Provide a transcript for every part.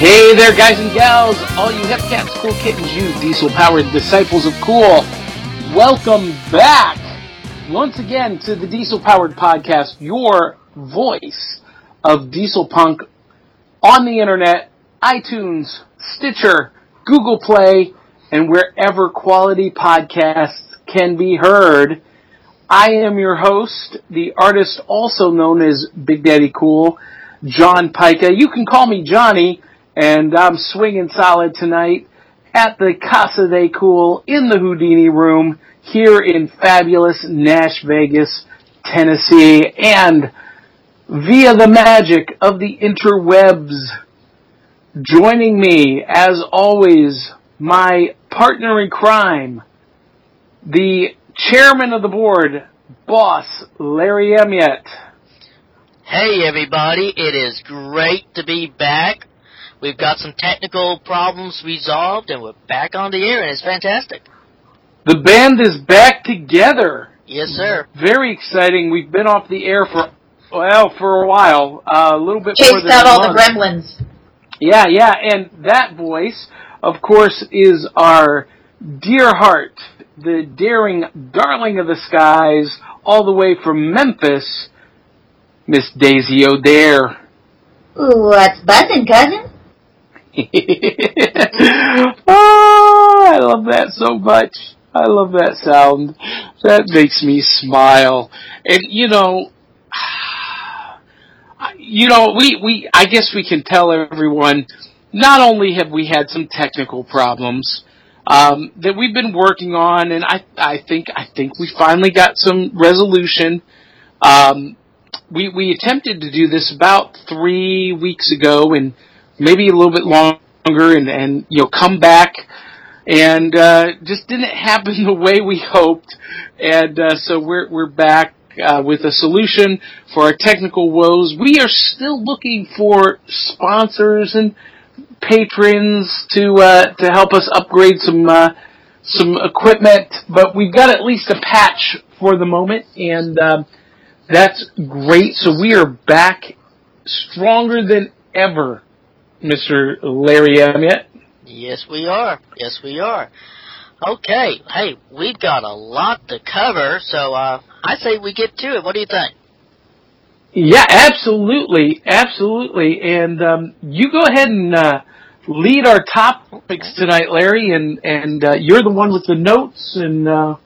Hey there, guys and gals, all you hip cats, cool kittens, you diesel powered disciples of cool. Welcome back once again to the Diesel Powered Podcast, your voice of diesel punk on the internet, iTunes, Stitcher, Google Play, and wherever quality podcasts can be heard. I am your host, the artist also known as Big Daddy Cool, John Pyka. You can call me Johnny, and I'm swinging solid tonight at the Casa de Cool in the Houdini Room here in fabulous Nash Vegas, Tennessee, and via the magic of the interwebs, joining me, as always, my partner in crime, the chairman of the board, boss Larry Emiet. Hey everybody, it is great to be back. We've got some technical problems resolved and we're back on the air and it's fantastic. The band is back together. Yes, sir. Very exciting. We've been off the air for, well, for a while. Uh, a little bit more Chased than out a all month. the gremlins. Yeah, yeah, and that voice, of course, is our dear heart, the daring darling of the skies, all the way from Memphis, Miss Daisy O'Dare. Ooh, what's buzzing, cousin? Oh, I love that so much. I love that sound. That makes me smile. And you know, you know, we, we, I guess we can tell everyone, not only have we had some technical problems, um, that we've been working on, and I, I think, I think we finally got some resolution. Um, we, we attempted to do this about three weeks ago, and maybe a little bit longer, and, and you know, come back, and uh, just didn't happen the way we hoped, and uh, so we're we're back uh, with a solution for our technical woes. We are still looking for sponsors and patrons to uh, to help us upgrade some uh, some equipment, but we've got at least a patch for the moment, and um, that's great. So we are back stronger than ever, Mister Larry Emiet. Yes, we are. Yes, we are. Okay, hey, we've got a lot to cover, so uh, I say we get to it. What do you think? Yeah, absolutely, absolutely. And um, you go ahead and uh, lead our topics tonight, Larry, and and uh, you're the one with the notes, and uh,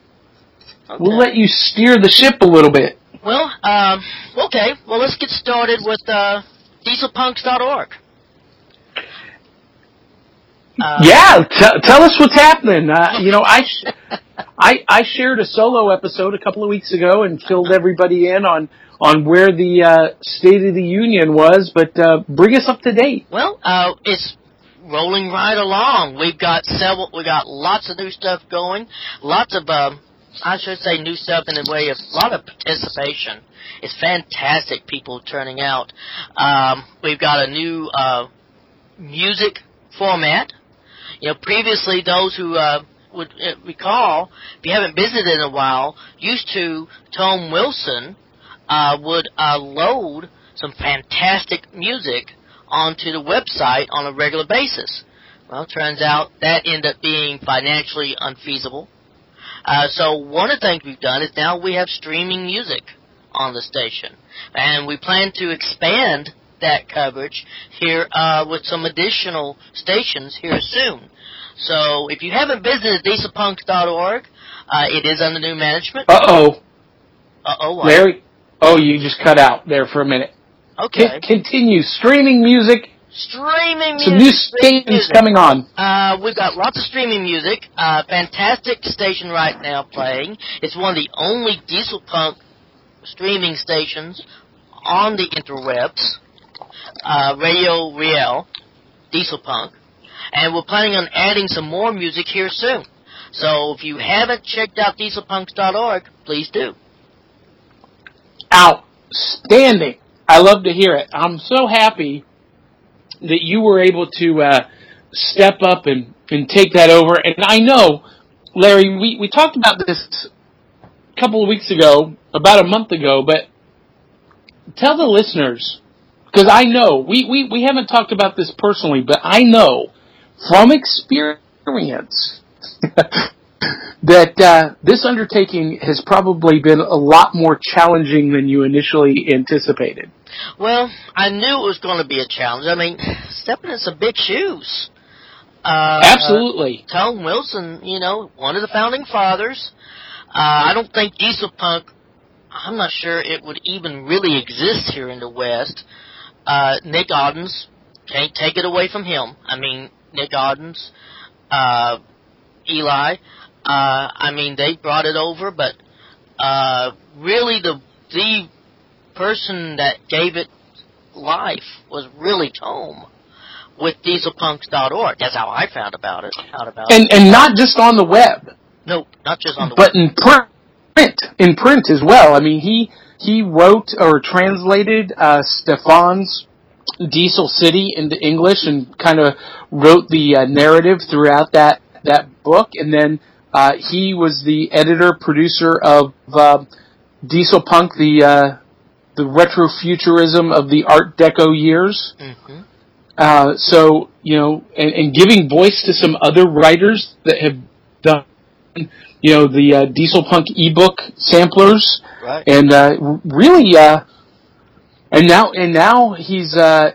Okay. we'll let you steer the ship a little bit. Well, um, okay. Well, let's get started with uh, dieselpunks.org. Uh, yeah, t- tell us what's happening. Uh, you know, I, sh- I I shared a solo episode a couple of weeks ago and filled everybody in on on where the uh, State of the Union was, but uh, bring us up to date. Well, uh, it's rolling right along. We've got several. We got lots of new stuff going. Lots of, um, I should say, new stuff in the way of a lot of participation. It's fantastic. People turning out. Um, we've got a new uh, music format. You know, previously those who uh, would uh, recall, if you haven't visited in a while, used to Tome Wilson uh, would uh, load some fantastic music onto the website on a regular basis. Well, turns out that ended up being financially unfeasible. Uh, so one of the things we've done is now we have streaming music on the station, and we plan to expand that coverage here uh, with some additional stations here soon. So if you haven't visited dieselpunks.org, uh, it is under new management. Uh oh, Uh oh. Larry. Oh, you just cut out there for a minute. Okay. Con- continue streaming music. Streaming music. Some new stations coming on. Uh, we've got lots of streaming music. Uh, fantastic station right now playing. It's one of the only diesel punk streaming stations on the interwebs. Uh, Radio Real, Diesel Punk, and we're planning on adding some more music here soon. So if you haven't checked out dieselpunks.org, please do. Outstanding. I love to hear it. I'm so happy that you were able to uh, step up and, and take that over. And I know, Larry, we, we talked about this a couple of weeks ago, about a month ago, but tell the listeners because I know we, we we haven't talked about this personally, but I know from experience that uh, this undertaking has probably been a lot more challenging than you initially anticipated. Well, I knew it was going to be a challenge. I mean, stepping in some big shoes. Uh, Absolutely. Uh, Tome Wilson, you know, one of the founding fathers. Uh, I don't think diesel punk. I'm not sure it would even really exist here in the West. Uh, Nick Ottens, can't take it away from him. I mean, Nick Ottens, uh, Eli. Uh, I mean, they brought it over, but uh, really the the person that gave it life was really Tome with dieselpunks.org. That's how I found about it. Out about and it. and not just on the web, No, not just on the but web. But in print, in print as well. I mean, he he wrote or translated uh, Stefan's Diesel City into English and kind of wrote the uh, narrative throughout that that book, and then uh, he was the editor producer of uh, Diesel Punk, the uh, the retrofuturism of the Art Deco years. hmm Uh, so you know, and, and giving voice to some other writers that have done, you know, the uh, Diesel Punk ebook samplers, Right. and uh, really, uh, and now and now he's uh,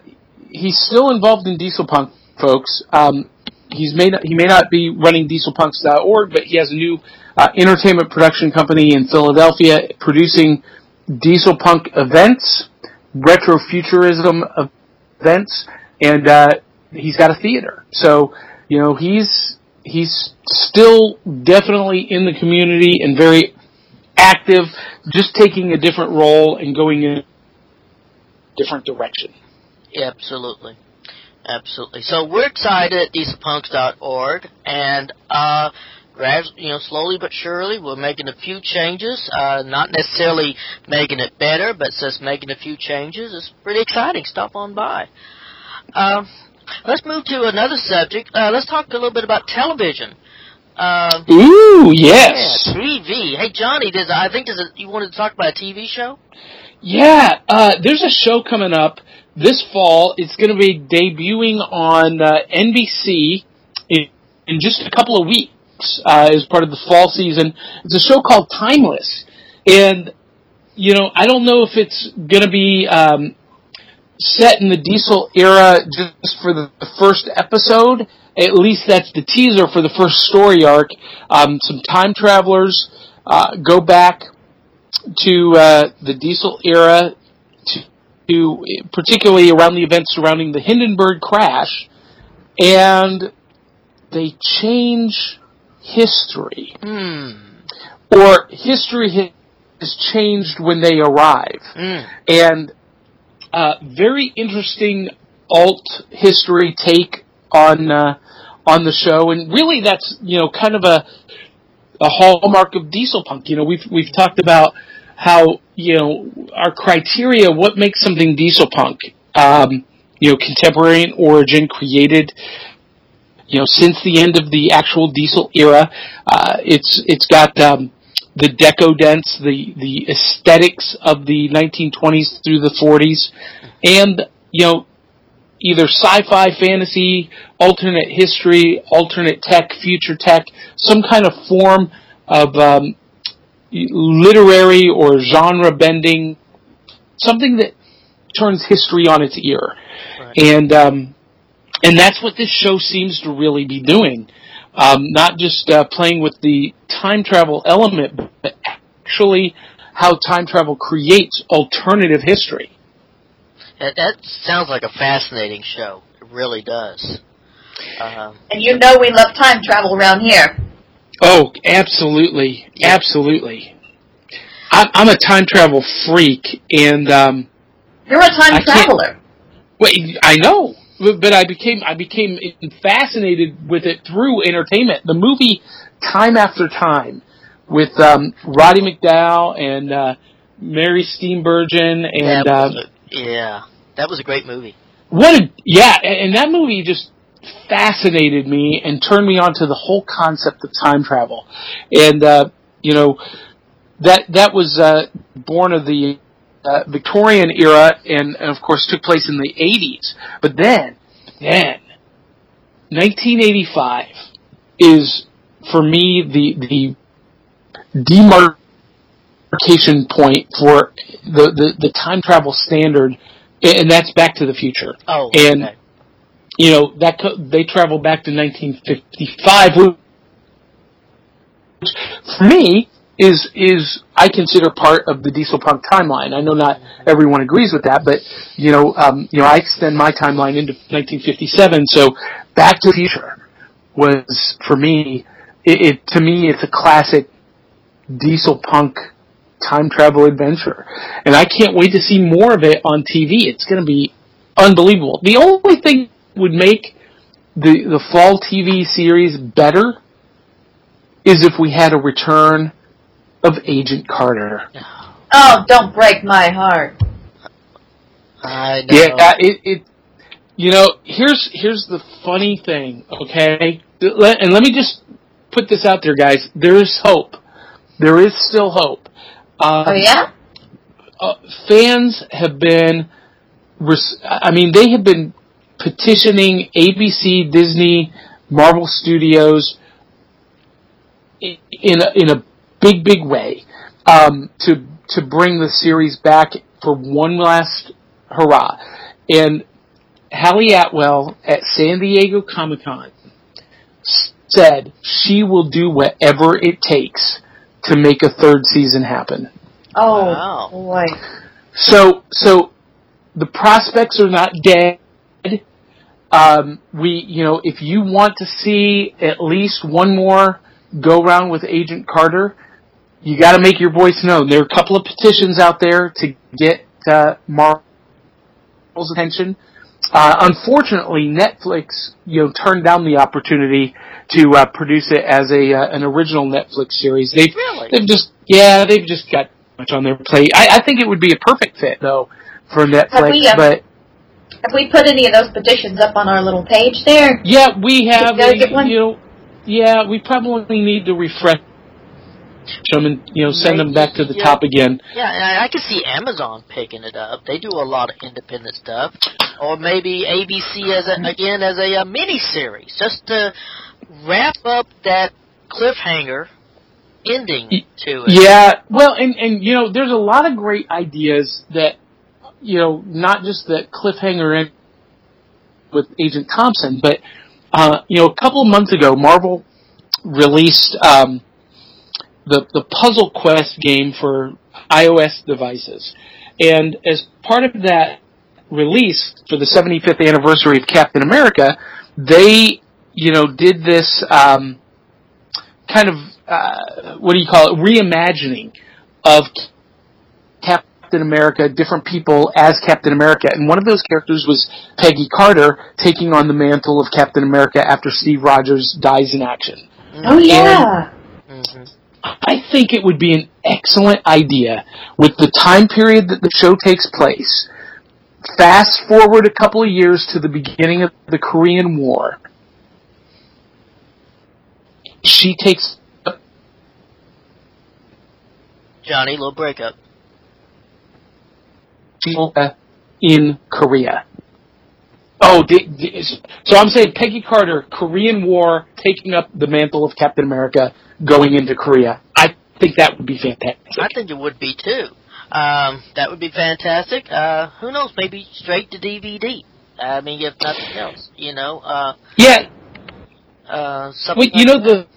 he's still involved in Diesel Punk, folks. Um, he's may not, he may not be running DieselPunks.org, but he has a new uh, entertainment production company in Philadelphia producing Diesel Punk events, retrofuturism events, and uh, he's got a theater. So you know he's he's still definitely in the community and very active, just taking a different role and going in different direction. Absolutely. Absolutely. So we're excited at dieselpunks.org and uh grad- you know, slowly but surely we're making a few changes. Uh not necessarily making it better, but just making a few changes. It's pretty exciting. Stop on by. Um let's move to another subject. Uh let's talk a little bit about television. Um Ooh, yes. yeah, TV. Hey Johnny, does I think does it, you wanted to talk about a TV show? Yeah, uh, there's a show coming up this fall. It's going to be debuting on uh, NBC in, in just a couple of weeks uh, as part of the fall season. It's a show called Timeless, and you know I don't know if it's going to be um, set in the Diesel era just for the, the first episode. At least that's the teaser for the first story arc. Um, some time travelers uh, go back to uh, the Diesel era, to, to particularly around the events surrounding the Hindenburg crash, and they change history, Hmm. or history has changed when they arrive, Mm. and uh, very interesting alt history take on uh, on the show, and really that's you know kind of a a hallmark of diesel punk. You know, we've we've talked about how you know our criteria, what makes something diesel punk. Um, you know, contemporary in origin, created you know since the end of the actual diesel era. Uh, it's it's got um, the decadence, the the aesthetics of the 1920s through the 40s, and you know either sci-fi, fantasy, alternate history, alternate tech, future tech, some kind of form of um, literary or genre bending, something that turns history on its ear, Right. and um, and that's what this show seems to really be doing. Um, not just uh, playing with the time travel element, but actually how time travel creates alternative history. That, that sounds like a fascinating show. It really does. Um, And you know we love time travel around here. Oh, absolutely, Yeah. absolutely. I'm, I'm a time travel freak, and um, You're a time I traveler. wait, I know, but but I became I became fascinated with it through entertainment. The movie Time After Time with um, Roddy McDowell and uh, Mary Steenburgen, and that uh, yeah, that was a great movie. what a yeah, and, that movie just fascinated me and turned me on to the whole concept of time travel, and uh, you know that that was uh, born of the uh, Victorian era, and, and of course took place in the 80s. But then, then, 1985 is for me the the demarcation point for the, the, the time travel standard, and that's Back to the Future. Oh, And okay. you know that co- they travel back to 1955, which for me is is I consider part of the Diesel Punk timeline. I know not everyone agrees with that, but you know, um, you know, I extend my timeline into 1957. So Back to the Future was for me, it, it to me, it's a classic Diesel Punk time travel adventure, and I can't wait to see more of it on TV. It's going to be unbelievable. The only thing that would make the the fall TV series better is if we had a return of Agent Carter. Oh, don't break my heart. I know. Yeah, uh, it, it. You know, here's here's the funny thing. Okay, and let me just put this out there, guys. There is hope. There is still hope. Um, Oh yeah? uh, fans have been, res- I mean, they have been petitioning ABC, Disney, Marvel Studios in a, in a big, big way um, to to bring the series back for one last hurrah. And Hayley Atwell at San Diego Comic Con said she will do whatever it takes to make a third season happen. Oh Wow. boy. So, so the prospects are not dead. Um, we, you know, if you want to see at least one more go round with Agent Carter, you got to make your voice known. There are a couple of petitions out there to get uh, Marvel's attention. Uh, unfortunately, Netflix, you know, turned down the opportunity to uh, produce it as a uh, an original Netflix series. They've Really? they've just yeah, they've just got much on their plate. I, I think it would be a perfect fit though for Netflix, we, uh, but Have we put any of those petitions up on our little page there? yeah, we have a, you know, yeah, we probably need to refresh them and you know send them back to the Yeah. top again. Yeah, and I, can see Amazon picking it up. They do a lot of independent stuff, or maybe ABC as a, again as a, uh mini series, just to wrap up that cliffhanger ending to it. Yeah, well, and and you know, there's a lot of great ideas that you know, not just that cliffhanger in with Agent Thompson, but uh, you know, a couple of months ago, Marvel released um, the the Puzzle Quest game for iOS devices, and as part of that release for the 75th anniversary of Captain America, they you know did this. Um, kind of uh, what do you call it reimagining of Captain America, different people as Captain America, and one of those characters was Peggy Carter taking on the mantle of Captain America after Steve Rogers dies in action. Oh yeah. hmm I think it would be an excellent idea with the time period that the show takes place. Fast forward a couple of years to the beginning of the Korean War. She takes Johnny, little breakup. in Korea. Oh, so I'm saying Peggy Carter, Korean War, taking up the mantle of Captain America, going into Korea. I think that would be fantastic. I think it would be too. Um, that would be fantastic. Uh, who knows? Maybe straight to DVD. I mean, if nothing else, you know. Uh, Yeah, uh, something. well, you know the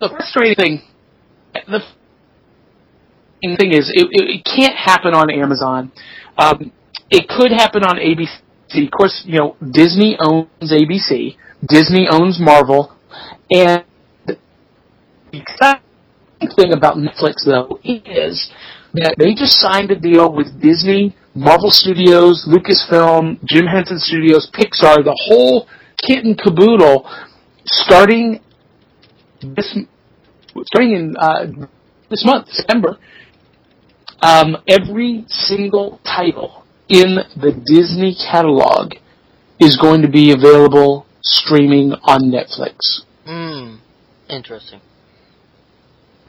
the frustrating thing, the thing is it, it, it can't happen on Amazon. Um, it could happen on ABC. Of course, you know Disney owns ABC. Disney owns Marvel, and thing about Netflix though is that they just signed a deal with Disney, Marvel Studios, Lucasfilm, Jim Henson Studios, Pixar, the whole kit and caboodle, starting this starting in uh, this month, September. Um, every single title in the Disney catalog is going to be available streaming on Netflix. Hmm. Interesting.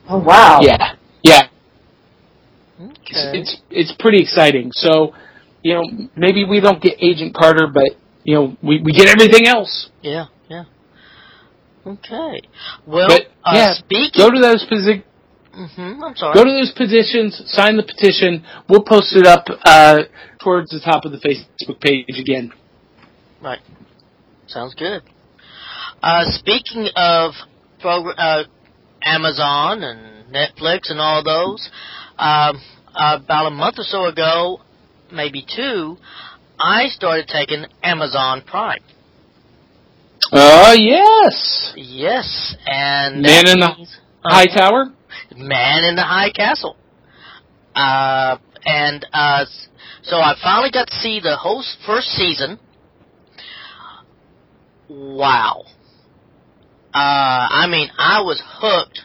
Oh wow. Yeah, yeah. Okay. It's it's pretty exciting. So, you know, maybe we don't get Agent Carter, but you know, we we get everything else. Yeah, yeah. Okay. Well, But uh, yeah, speaking. go to those posi- hmm I'm sorry. go to those petitions, sign the petition. We'll post it up uh, towards the top of the Facebook page again. Right. Sounds good. Uh, speaking of progr- uh, Amazon and Netflix and all those, um, about a month or so ago, maybe two, I started taking Amazon Prime. Oh yes, Yes, and Man in the means- High Tower. Man in the High Castle. Uh, and uh, so I finally got to see the whole first season. Wow. Uh, I mean, I was hooked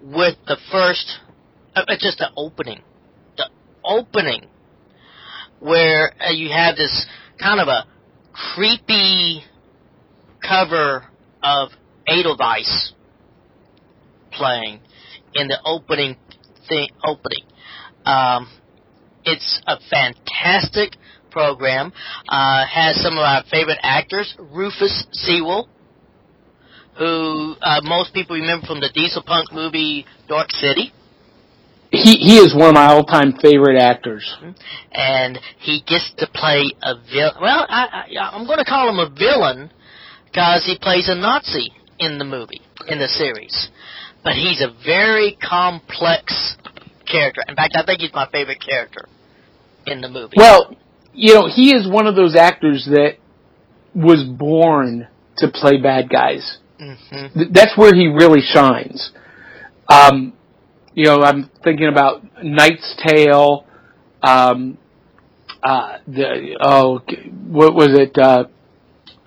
with the first, uh, uh, just the opening. The opening. Where uh, you have this kind of a creepy cover of Edelweiss playing in the opening thing opening. Um, it's a fantastic program. Uh, has some of our favorite actors, Rufus Sewell, who uh, most people remember from the Diesel Punk movie Dark City, He he is one of my all time favorite actors. and he gets to play a villain. Well, I, I, I'm going to call him a villain because he plays a Nazi in the movie in the series, but he's a very complex character. In fact, I think he's my favorite character in the movie. Well, you know, he is one of those actors that was born to play bad guys. Hmm Th- That's where he really shines. Um, you know, I'm thinking about Knight's Tale. Um, uh, the oh, what was it? Uh,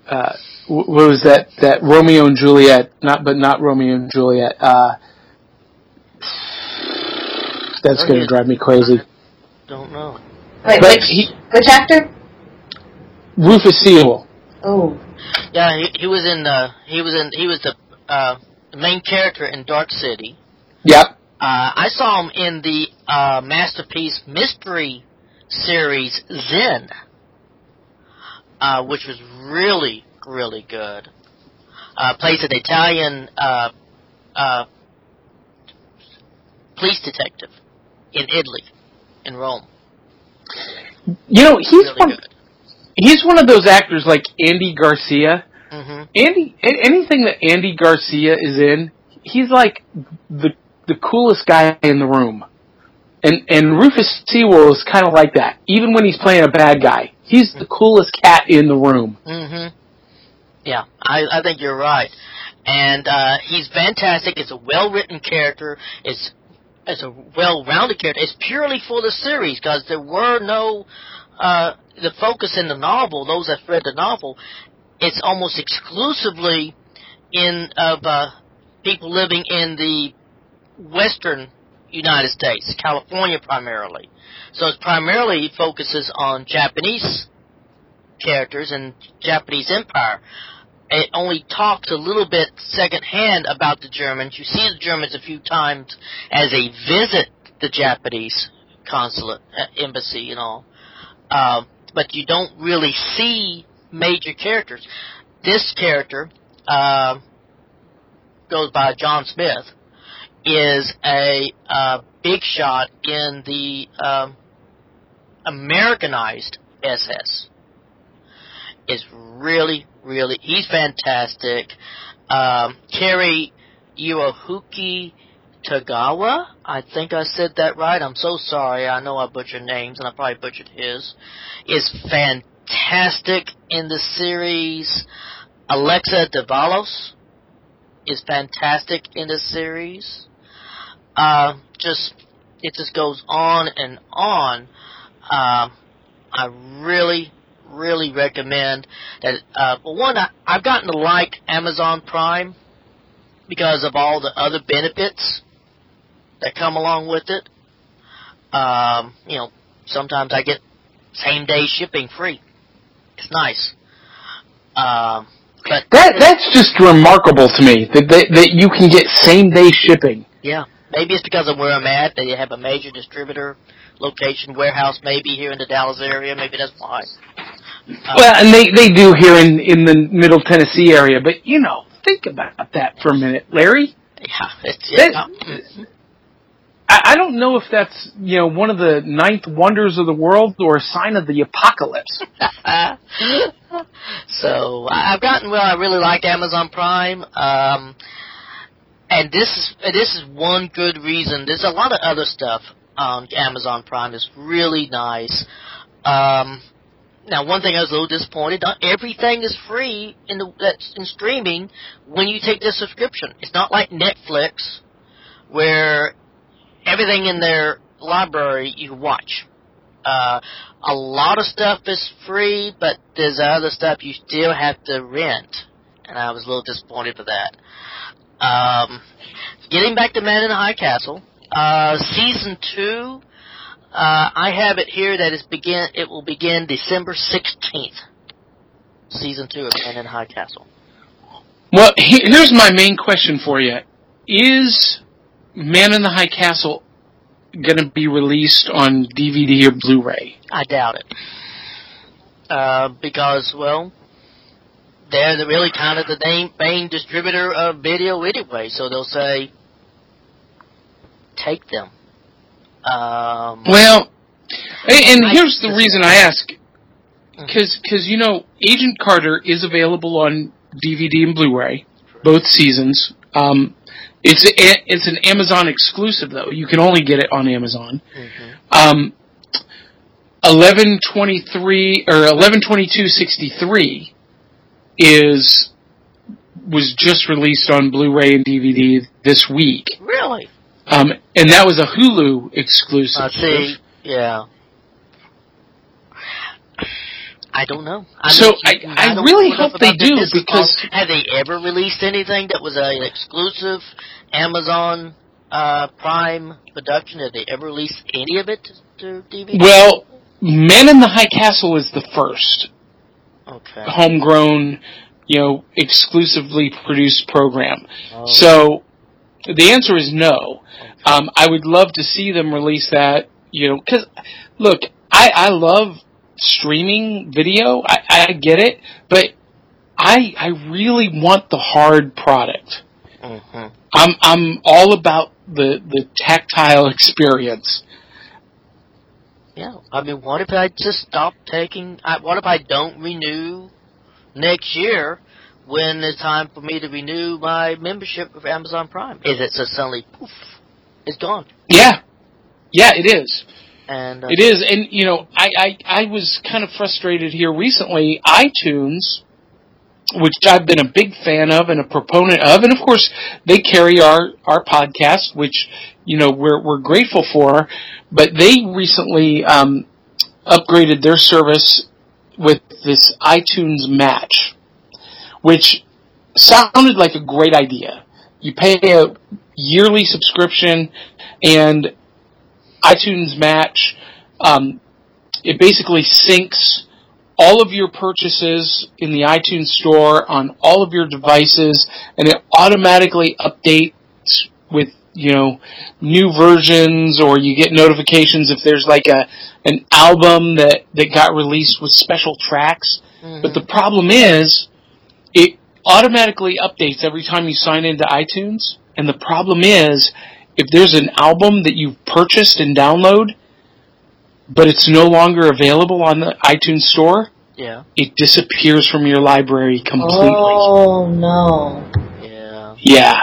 uh, what was that? That Romeo and Juliet? Not, but not Romeo and Juliet. Uh, that's going to drive me crazy. Don't know. Wait, But which, he- which actor? Rufus Sewell. Oh. Yeah, he, he was in the he was in he was the uh, main character in Dark City. Yep. Uh, I saw him in the uh, masterpiece mystery series Zen, uh, which was really, really good. Uh, plays an Italian uh, uh, police detective in Italy, in Rome. You know, he's Really one. good. He's one of those actors like Andy Garcia. hmm Andy, anything that Andy Garcia is in, he's like the the coolest guy in the room. And and Rufus Sewell is kind of like that. Even when he's playing a bad guy, he's the coolest cat in the room. Mm-hmm. Yeah, I, I think you're right. And uh, he's fantastic. It's a well written character. It's it's a well rounded character. It's purely for the series because there were no uh, the focus in the novel. Those that read the novel, it's almost exclusively in of uh, people living in the western United States, California primarily. So it primarily focuses on Japanese characters and Japanese Empire. It only talks a little bit secondhand about the Germans. You see the Germans a few times as they visit the Japanese consulate, uh, embassy, and all. Um, but you don't really see major characters. This character uh, goes by John Smith. Is a uh, big shot in the um, Americanized SS is really, really, he's fantastic. Um, Kerry Yuohuki Tagawa, I think I said that right. I'm so sorry. I know I butchered names, and I probably butchered his. Is fantastic in the series. Alexa Davalos is fantastic in the series. Uh, just it just goes on and on. Um, I really, really recommend that. Uh, one, I, I've gotten to like Amazon Prime because of all the other benefits that come along with it. Um, you know, sometimes I get same day shipping free. It's nice. Um, but That that's just remarkable to me that that, that you can get same day shipping. yeah, maybe it's because of where I'm at. They have a major distributor location warehouse, maybe here in the Dallas area. Maybe that's why. Uh, Well, and they they do here in in the Middle Tennessee area, but you know, think about that for a minute, Larry. yeah, it's, That- it's I, don't know if that's you know one of the ninth wonders of the world or a sign of the apocalypse. so I've gotten well. I really like Amazon Prime, um, and this is this is one good reason. There's a lot of other stuff on Amazon Prime that's really nice. Um, now, one thing I was a little disappointed. Not everything is free in the that's in streaming when you take the subscription. It's not like Netflix, where everything in their library you can watch. Uh, a lot of stuff is free, but there's other stuff you still have to rent, and I was a little disappointed for that. Um, getting back to Man in the High Castle, uh, season two, uh, I have it here that is begin. It will begin December sixteenth. Season two of Man in the High Castle. Well, he, here's my main question for you: Is Man in the High Castle going to be released on DVD or Blu-ray? I doubt it. Uh, because, well, they're the really kind of the main, main distributor of video anyway, so they'll say, take them. Um, Well, and, and here's the reason I ask: because you know, Agent Carter is available on DVD and Blu-ray, both seasons. Um, it's a, it's an Amazon exclusive though. You can only get it on Amazon. mhm. Um, eleven twenty three or eleven twenty two sixty three is was just released on Blu-ray and DVD this week, Really? um, and that was a Hulu exclusive. I see. Yeah. I don't know. I So, mean, I- I don't really hope they do, because- have they ever released anything that was an exclusive Amazon uh, Prime production? Have they ever released any of it to, to DVD? Well, Men in the High Castle is the first okay. homegrown, you know, exclusively produced program. Oh, So the answer is no. Um, I would love to see them release that, you know, because look, I, I love streaming video. I, I get it, but I I really want the hard product. mhm. I'm I'm all about the the tactile experience. Yeah. I mean, what if I just stop taking? I, what if I don't renew next year when it's time for me to renew my membership of Amazon Prime? Is it just suddenly poof? It's gone. Yeah, yeah, it is. And uh, It is, and you know, I, I I was kind of frustrated here recently. iTunes, which I've been a big fan of and a proponent of, and of course they carry our our podcast, which you know we're we're grateful for. But they recently um, upgraded their service with this iTunes Match, which sounded like a great idea. You pay a yearly subscription, and iTunes Match, um, it basically syncs all of your purchases in the iTunes store on all of your devices, and it automatically updates with you know new versions, or you get notifications if there's like a an album that that got released with special tracks. mhm. But the problem is, it automatically updates every time you sign into iTunes. And the problem is, if there's an album that you've purchased and download, but it's no longer available on the iTunes store, yeah, it disappears from your library completely. Oh no. yeah, Yeah.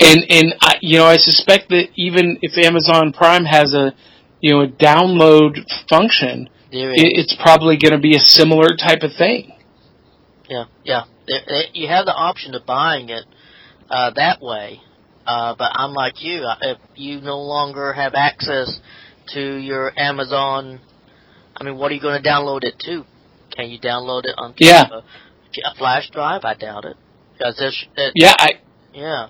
And and I, you know, I suspect that even if Amazon Prime has a you know a download function, there is. it, it's probably going to be a similar type of thing. Yeah, yeah. There, there, you have the option of buying it uh, that way, uh, but I'm like you. If you no longer have access to your Amazon, I mean, what are you going to download it to? Can you download it on Yeah. a, a flash drive? I doubt it. Because it, Yeah, I yeah,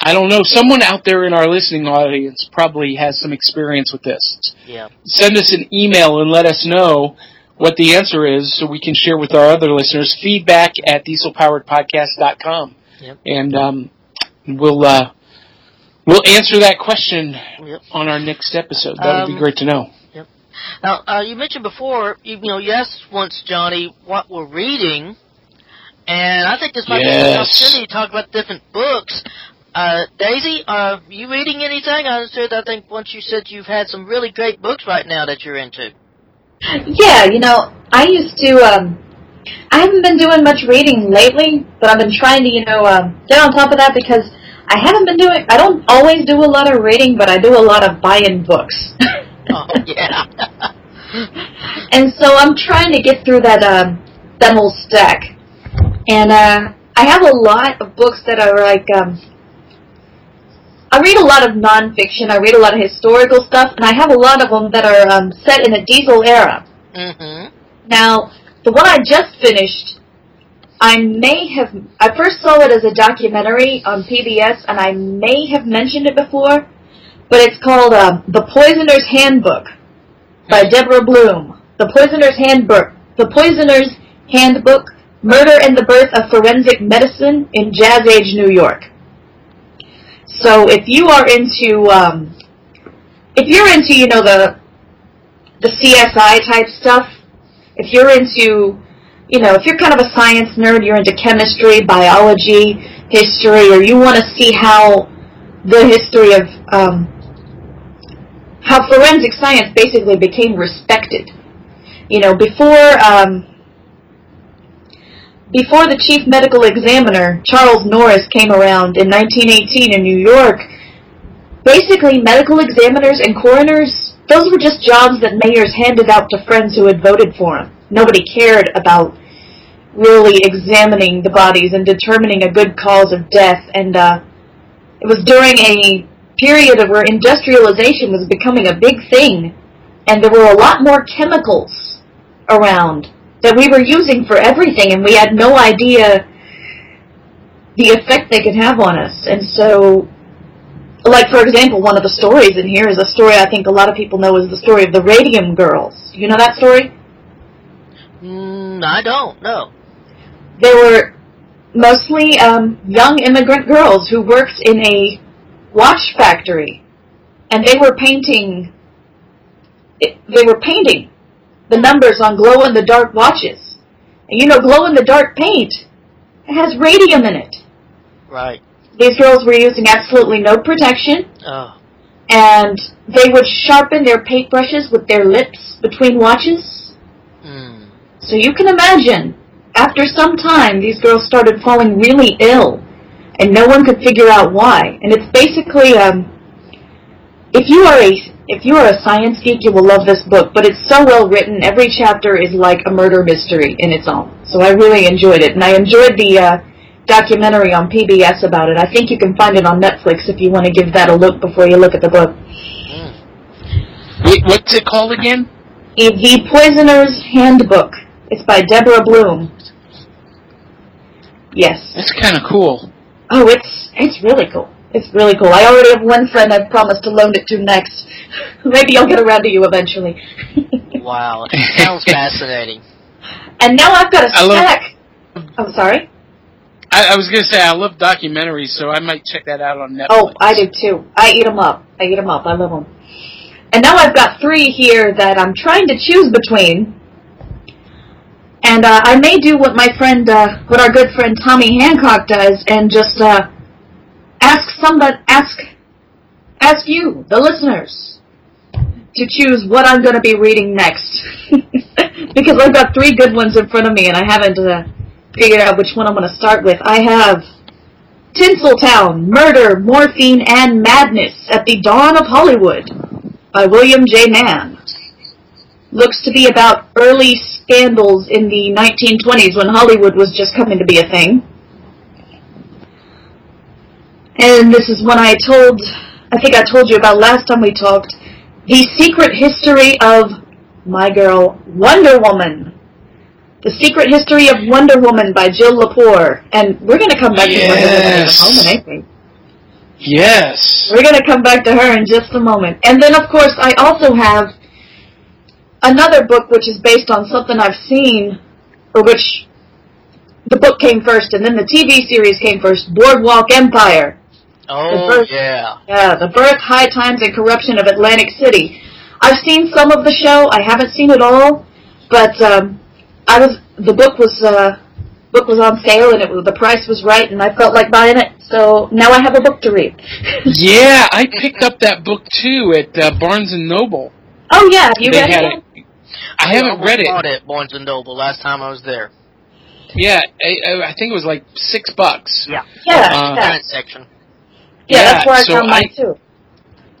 I don't know. Someone out there in our listening audience probably has some experience with this. yeah. Send us an email and let us know what the answer is so we can share with our other listeners. Feedback at dieselpoweredpodcast.com. Yep. And um, we'll uh, We'll answer that question Yep. on our next episode. That would be Um, great to know. Now, uh, you mentioned before, you, you know, yes, once, Johnny, what we're reading, and I think this might be a good Yes. opportunity to talk about different books. Uh, Daisy, are you reading anything? I understood, I think once you said you've had some really great books right now that you're into. Yeah, you know, I used to, um, I haven't been doing much reading lately, but I've been trying to, you know, um, get on top of that because I haven't been doing, I don't always do a lot of reading, but I do a lot of buying books. Oh, yeah. and so I'm trying to get through that, um, that whole stack. And, uh, I have a lot of books that are like, um, I read a lot of nonfiction, I read a lot of historical stuff, and I have a lot of them that are, um, set in a diesel era. hmm Now, the one I just finished, I may have, I first saw it as a documentary on PBS, and I may have mentioned it before, but it's called uh, The Poisoner's Handbook by Deborah Blum. The Poisoner's Handbook. The Poisoner's Handbook, Murder and the Birth of Forensic Medicine in Jazz Age New York. So if you are into, um, if you're into, you know, the, the CSI type stuff, if you're into, you know, if you're kind of a science nerd, you're into chemistry, biology, history, or you want to see how the history of um, how forensic science basically became respected. You know, before um, before the chief medical examiner Charles Norris came around in 1918 in New York, basically medical examiners and coroners those were just jobs that mayors handed out to friends who had voted for them. Nobody cared about really examining the bodies and determining a good cause of death. And uh, it was during a period of where industrialization was becoming a big thing, and there were a lot more chemicals around that we were using for everything, and we had no idea the effect they could have on us. And so like for example, one of the stories in here is a story I think a lot of people know is the story of the Radium Girls. You know that story? Mm, I don't, no. They were mostly um, young immigrant girls who worked in a watch factory, and they were painting. It, they were painting the numbers on glow in the dark watches, and you know, glow in the dark paint it has radium in it. Right. These girls were using absolutely no protection. Oh. and they would sharpen their paintbrushes with their lips between watches. So you can imagine, after some time, these girls started falling really ill, and no one could figure out why. And it's basically, um, if you are a if you are a science geek, you will love this book. But it's so well written; every chapter is like a murder mystery in its own. So I really enjoyed it, and I enjoyed the uh, documentary on PBS about it. I think you can find it on Netflix if you want to give that a look before you look at the book. Mm. Wait, what's it called again? The Poisoner's Handbook. It's by Deborah Blum. Yes. That's kind of cool. Oh, it's it's really cool. It's really cool. I already have one friend I've promised to loan it to next. Maybe I'll get around to you eventually. Wow, it sounds fascinating. and now I've got a I love- stack. I'm sorry. I, I was gonna say I love documentaries, so I might check that out on Netflix. Oh, I do too. I eat them up. I eat them up. I love them. And now I've got three here that I'm trying to choose between. And uh, I may do what my friend, uh, what our good friend Tommy Hancock does, and just uh, ask somebody, ask, ask you, the listeners, to choose what I'm going to be reading next. because I've got three good ones in front of me, and I haven't uh, figured out which one I'm going to start with. I have Tinseltown, Murder, Morphine, and Madness at the Dawn of Hollywood by William J. Mann. Looks to be about early scandals in the 1920s when Hollywood was just coming to be a thing. And this is one I told, I think I told you about last time we talked, The Secret History of My Girl Wonder Woman. The Secret History of Wonder Woman by Jill Lepore. And we're going to come back to Wonder Woman in a Yes. moment, ain't we? Yes. We're going to come back to her in just a moment. And then, of course, I also have another book which is based on something I've seen, or which the book came first and then the TV series came first Boardwalk Empire Oh birth- yeah. Yeah, the birth, high times, and corruption of Atlantic City. I've seen some of the show. I haven't seen it all, but um, I was the book was uh, book was on sale and it was, the price was right, and I felt like buying it. So now I have a book to read. Yeah, I picked up that book too at uh, Barnes and Noble. oh yeah, have you they read had it? It. I haven't almost read it. I bought it at Barnes and Noble last time I was there. Yeah, I, I- I think it was like six bucks. Yeah. Yeah, Uh, yeah, Parent section. yeah. That's where I so found mine too.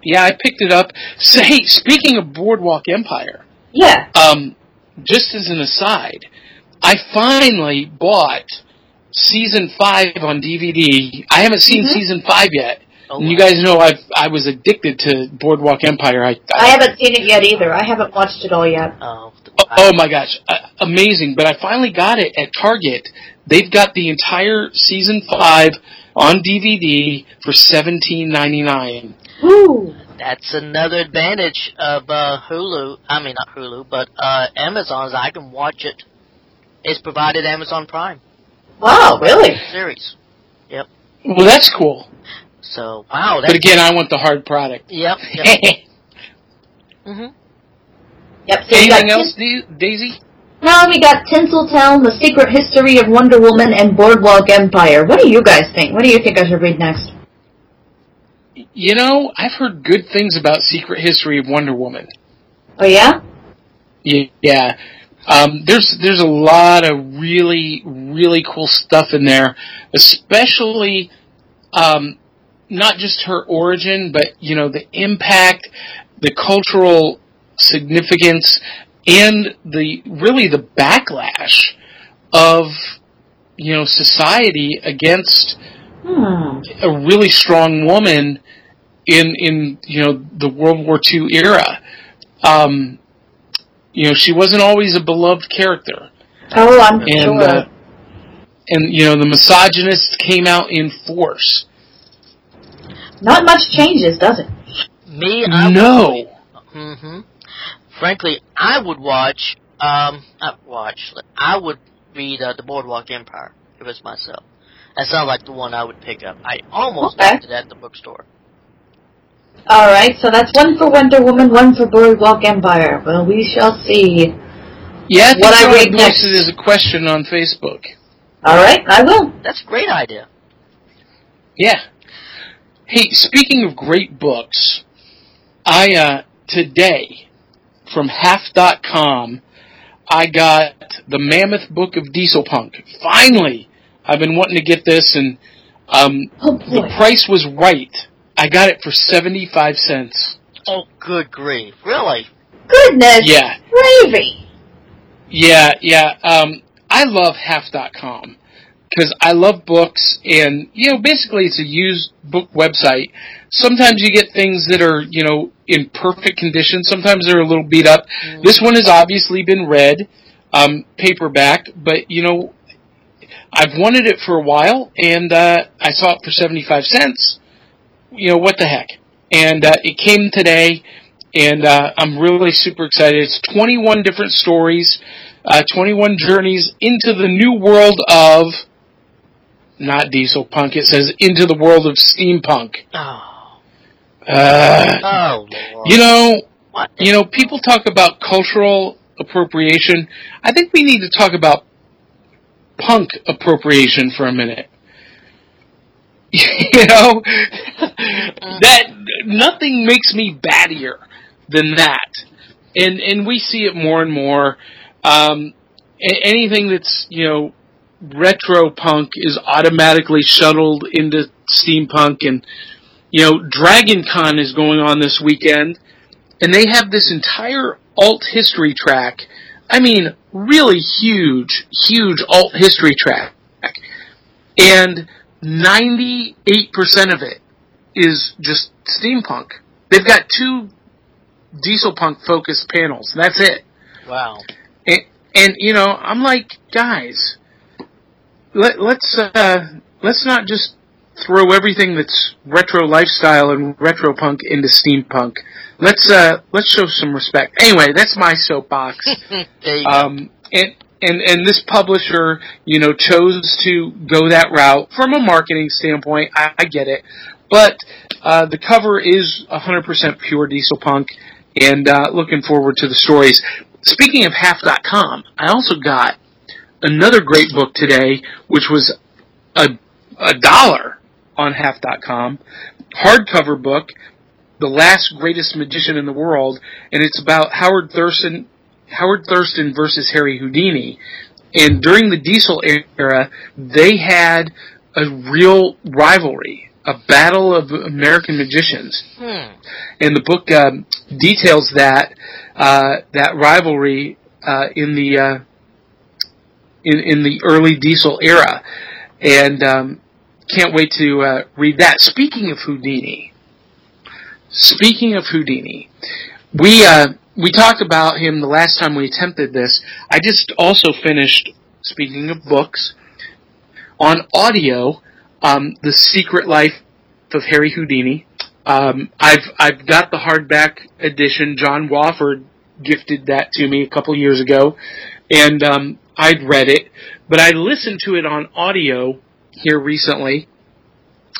Yeah, I picked it up. So, hey, speaking of Boardwalk Empire, Yeah. um, just as an aside, I finally bought season five on DVD. I haven't seen Mhm. season five yet. Oh, And you guys know I I was addicted to Boardwalk Empire. I, I haven't seen it yet either. I haven't watched it all yet. Oh, Oh, oh my gosh, uh, amazing! But I finally got it at Target. They've got the entire season five on DVD for seventeen ninety nine. Woo. That's another advantage of uh, Hulu. I mean, not Hulu, but uh, Amazon's. I can watch it. It's provided Amazon Prime Wow, really? series. Yep. Well, that's cool. So wow, But again, I want the hard product. yep. yep. hmm Yep. So Anything else, Da- Daisy? Now we got Tinseltown, The Secret History of Wonder Woman, and Boardwalk Empire. What do you guys think? What do you think I should read next? You know, I've heard good things about Secret History of Wonder Woman. Oh yeah? Ye- Yeah. Um, there's there's a lot of really really cool stuff in there, especially um, not just her origin, but you know the impact, the cultural significance, and the really the backlash of you know society against Hmm. a really strong woman in in you know the World War II era. Um, you know, she wasn't always a beloved character, Oh, I'm and sure. uh, and you know the misogynists came out in force. Not much changes, does it? Me, I No, hmm Frankly, I would watch. Um, not watch. I would read uh, the Boardwalk Empire if it was myself. That sounds like the one I would pick up. I almost Okay. got it at the bookstore. All right, so that's one for Wonder Woman, one for Boardwalk Empire. Well, we shall see. yeah, I What I read next. is a question on Facebook. All right, I will. That's a great idea. Yeah. Hey, speaking of great books, I uh today from half.com I got the Mammoth Book of Diesel Punk. Finally, I've been wanting to get this and um Oh the price was right. I got it for 75 cents. Oh, good grief! Really? Goodness Yeah. gravy. Yeah, yeah. Um, I love half.com because I love books and, you know, basically it's a used book website. Sometimes you get things that are, you know, in perfect condition. Sometimes they're a little beat up. This one has obviously been read, um, paperback, but, you know, I've wanted it for a while and, uh, I saw it for 75 cents. You know, what the heck? And, uh, it came today and uh, I'm really super excited. It's 21 different stories, uh, 21 journeys into the new world of not diesel punk. It says into the world of steampunk. Oh, Uh, oh Lord! you know, what? you know, people talk about cultural appropriation. I think we need to talk about punk appropriation for a minute. you know, that nothing makes me battier than that, and and we see it more and more. Um, anything that's you know retro punk is automatically shuttled into steampunk, and you know Dragon Con is going on this weekend, and they have this entire alt history track. I mean, really huge, huge alt history track, and 98% of it is just steampunk. They've got two diesel punk focused panels. That's it. Wow. And, and you know, I'm like, guys, let, let's uh, let's not just throw everything that's retro lifestyle and retro punk into steampunk. Let's uh, let's show some respect. Anyway, that's my soapbox. there you go. Um, and and and this publisher, you know, chose to go that route from a marketing standpoint. I, I get it, but uh, the cover is 100% pure diesel punk, and uh, looking forward to the stories. Speaking of half.com, I also got another great book today, which was a, a dollar on half.com, hardcover book, The Last Greatest Magician in the World, and it's about Howard Thurston, Howard Thurston versus Harry Houdini. And during the Diesel era, they had a real rivalry, a battle of American magicians. Hmm. And the book um, details that uh, that rivalry uh, in the uh, in in the early Diesel era, and um, can't wait to uh, read that. Speaking of Houdini, speaking of Houdini, we uh, we talked about him the last time we attempted this. I just also finished. Speaking of books, on audio, um, the Secret Life of Harry Houdini. Um, I've I've got the hardback edition. John Wofford gifted that to me a couple years ago, and um, I'd read it, but I listened to it on audio here recently,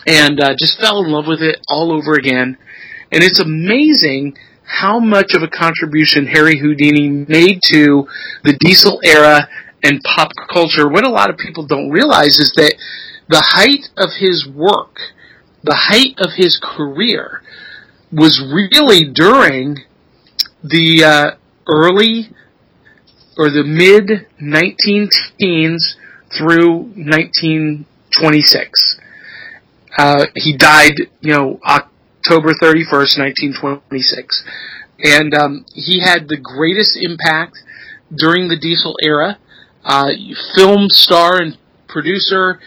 and uh, just fell in love with it all over again. And it's amazing how much of a contribution Harry Houdini made to the Diesel era and pop culture. What a lot of people don't realize is that the height of his work, the height of his career, was really during the uh, early or the mid 19 teens through 1926. Uh, he died, you know, October 31st, 1926. And um, he had the greatest impact during the Diesel era. Uh, film star and producer,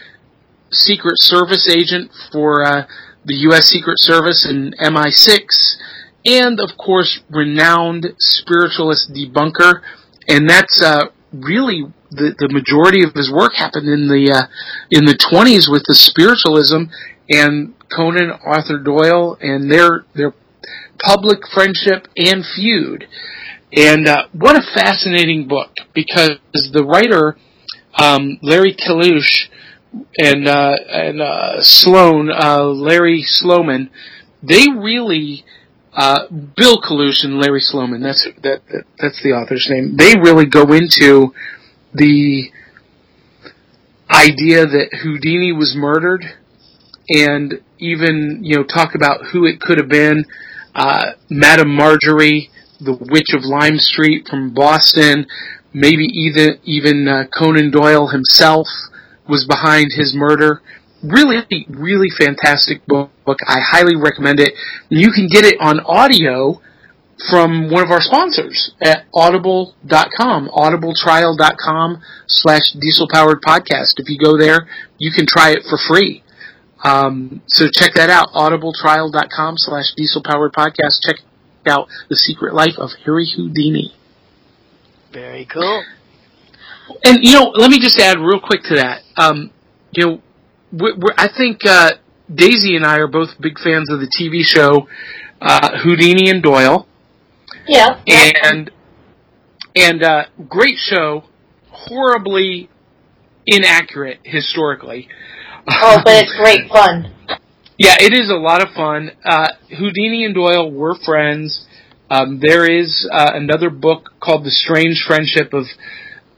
Secret Service agent for uh, the U.S. Secret Service and MI6, and of course, renowned spiritualist debunker. And that's uh, really the the majority of his work happened in the uh, in the 20s with the spiritualism and Conan Arthur Doyle and their their public friendship and feud. And uh, what a fascinating book because the writer um, Larry Kalush and uh, and uh, Sloan, uh, Larry Sloman, they really uh, Bill Kalush and Larry Sloman. That's that, that that's the author's name. They really go into the idea that Houdini was murdered, and even you know talk about who it could have been. Uh, Madame Margery, the Witch of Lime Street from Boston, maybe even even uh, Conan Doyle himself was behind his murder. Really, really fantastic book. I highly recommend it. You can get it on audio from one of our sponsors at audible.com, audibletrial.com slash diesel powered podcast. If you go there, you can try it for free. Um, so check that out, audibletrial.com slash diesel powered podcast. Check out The Secret Life of Harry Houdini. Very cool. And you know, let me just add real quick to that. Um, you know, we're, we're, I think uh, Daisy and I are both big fans of the TV show uh, Houdini and Doyle, Yeah. and and uh, great show, horribly inaccurate historically. Oh, but it's great fun. Yeah, it is a lot of fun. Uh, Houdini and Doyle were friends. Um, there is uh, another book called The Strange Friendship of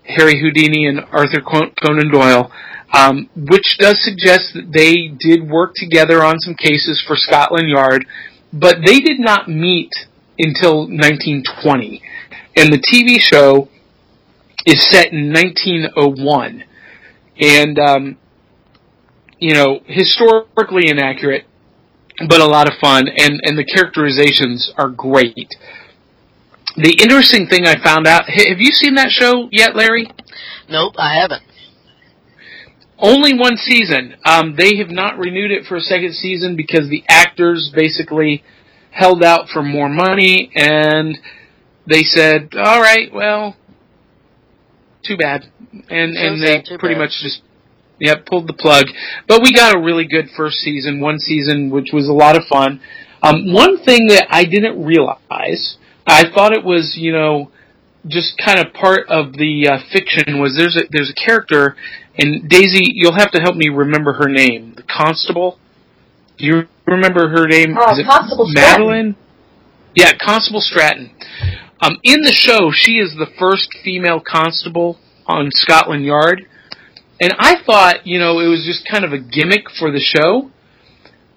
Harry Houdini and Arthur Conan Doyle, um, which does suggest that they did work together on some cases for Scotland Yard, but they did not meet until 1920. And the TV show is set in 1901. And, um, you know, historically inaccurate, but a lot of fun, and, and the characterizations are great. The interesting thing I found out, have you seen that show yet, Larry? Nope, I haven't. Only one season. Um, they have not renewed it for a second season because the actors basically held out for more money, and they said, "All right, well, too bad," and and they pretty bad. much just yeah pulled the plug. But we got a really good first season, one season, which was a lot of fun. Um, one thing that I didn't realize, I thought it was you know just kind of part of the uh, fiction was there's a there's a character and Daisy you'll have to help me remember her name the constable do you remember her name? Oh, Is it Constable Stratton. Madeline? Yeah, Constable Stratton. Um, in the show, she is the first female constable on Scotland Yard. And I thought, you know, it was just kind of a gimmick for the show.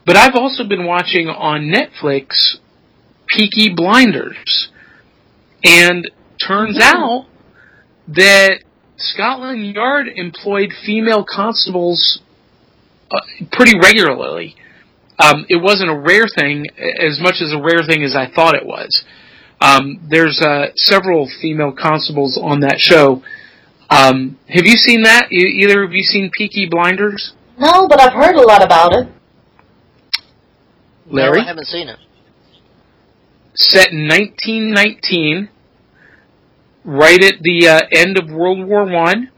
But I've also been watching on Netflix Peaky Blinders. And turns out that Scotland Yard employed female constables uh, pretty regularly. Um, it wasn't a rare thing, as much as a rare thing as I thought it was. Um, there's uh, several female constables on that show. Um, have you seen that? E- either of you seen Peaky Blinders, No, but I've heard a lot about it. Larry? No, I haven't seen it. Set in 1919, right at the uh, end of World War One,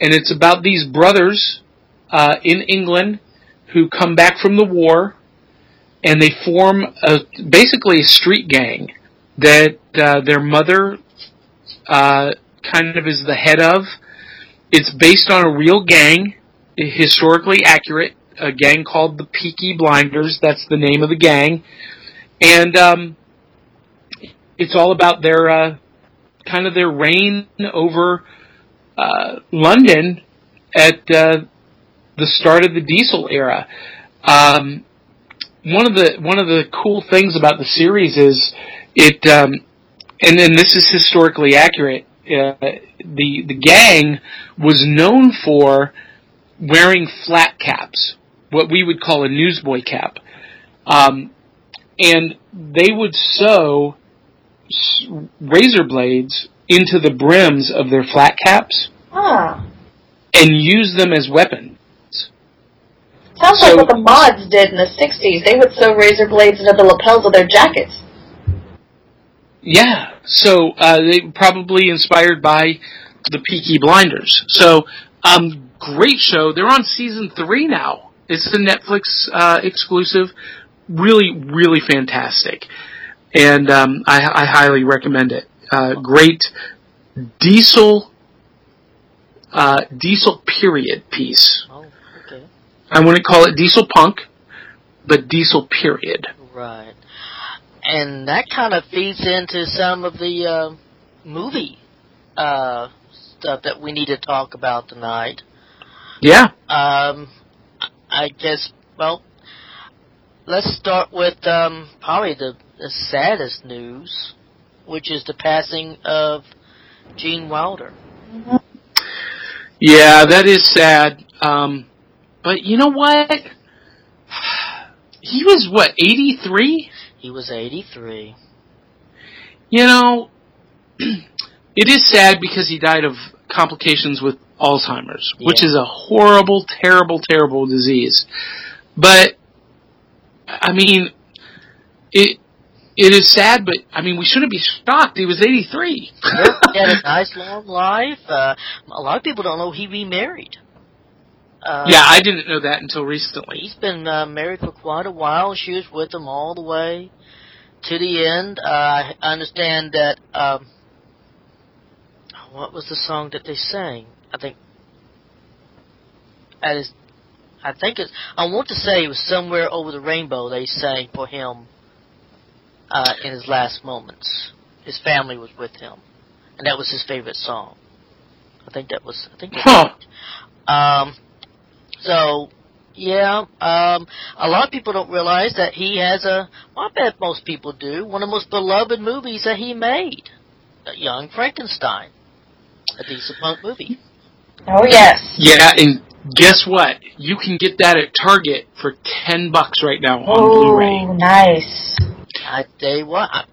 and it's about these brothers uh, in England who come back from the war, and they form a, basically a street gang that uh, their mother uh, kind of is the head of. It's based on a real gang, historically accurate, a gang called the Peaky Blinders. That's the name of the gang, and um, it's all about their uh, kind of their reign over uh, London at uh, the start of the Diesel era. Um, one of the one of the cool things about the series is it, um, and then this is historically accurate. Uh, the the gang was known for wearing flat caps, what we would call a newsboy cap, um, and they would sew razor blades into the brims of their flat caps Ah. and use them as weapons. Sounds So- like what the mods did in the 60s. They would sew razor blades into the lapels of their jackets. Yeah, so uh, they were probably inspired by the Peaky Blinders. So, um, great show. They're on season three now. It's a Netflix uh, exclusive. Really, really fantastic, and um, I, I highly recommend it. Uh, great diesel, uh, diesel period piece. Oh, okay. I wouldn't call it diesel punk, but diesel period. Right. And that kind of feeds into some of the uh, movie uh, stuff that we need to talk about tonight. Yeah. Um, I guess, well, let's start with um, probably the, the saddest news, which is the passing of Gene Wilder. Yeah, that is sad. Um, but you know what? He was what, 83? He was 83. You know, it is sad because he died of complications with Alzheimer's, which is a horrible, terrible, terrible disease. But, I mean, it, it is sad, but I mean, we shouldn't be shocked. He was 83. he had a nice long life. Uh, a lot of people don't know he remarried. Uh, yeah, I didn't know that until recently. He's been uh, married for quite a while. She was with him all the way to the end. Uh, I understand that. Um, what was the song that they sang? I think. That is, I think it's. I want to say it was somewhere over the rainbow. They sang for him uh, in his last moments. His family was with him, and that was his favorite song. I think that was. I think. That Huh. um, so, yeah, um, a lot of people don't realize that he has a, well, I bet most people do, one of the most beloved movies that he made, Young Frankenstein, a diesel punk movie. Oh, yes. Yeah, and guess what? You can get that at Target for 10 bucks right now on Oh, Blu-ray. nice. I tell you what, I,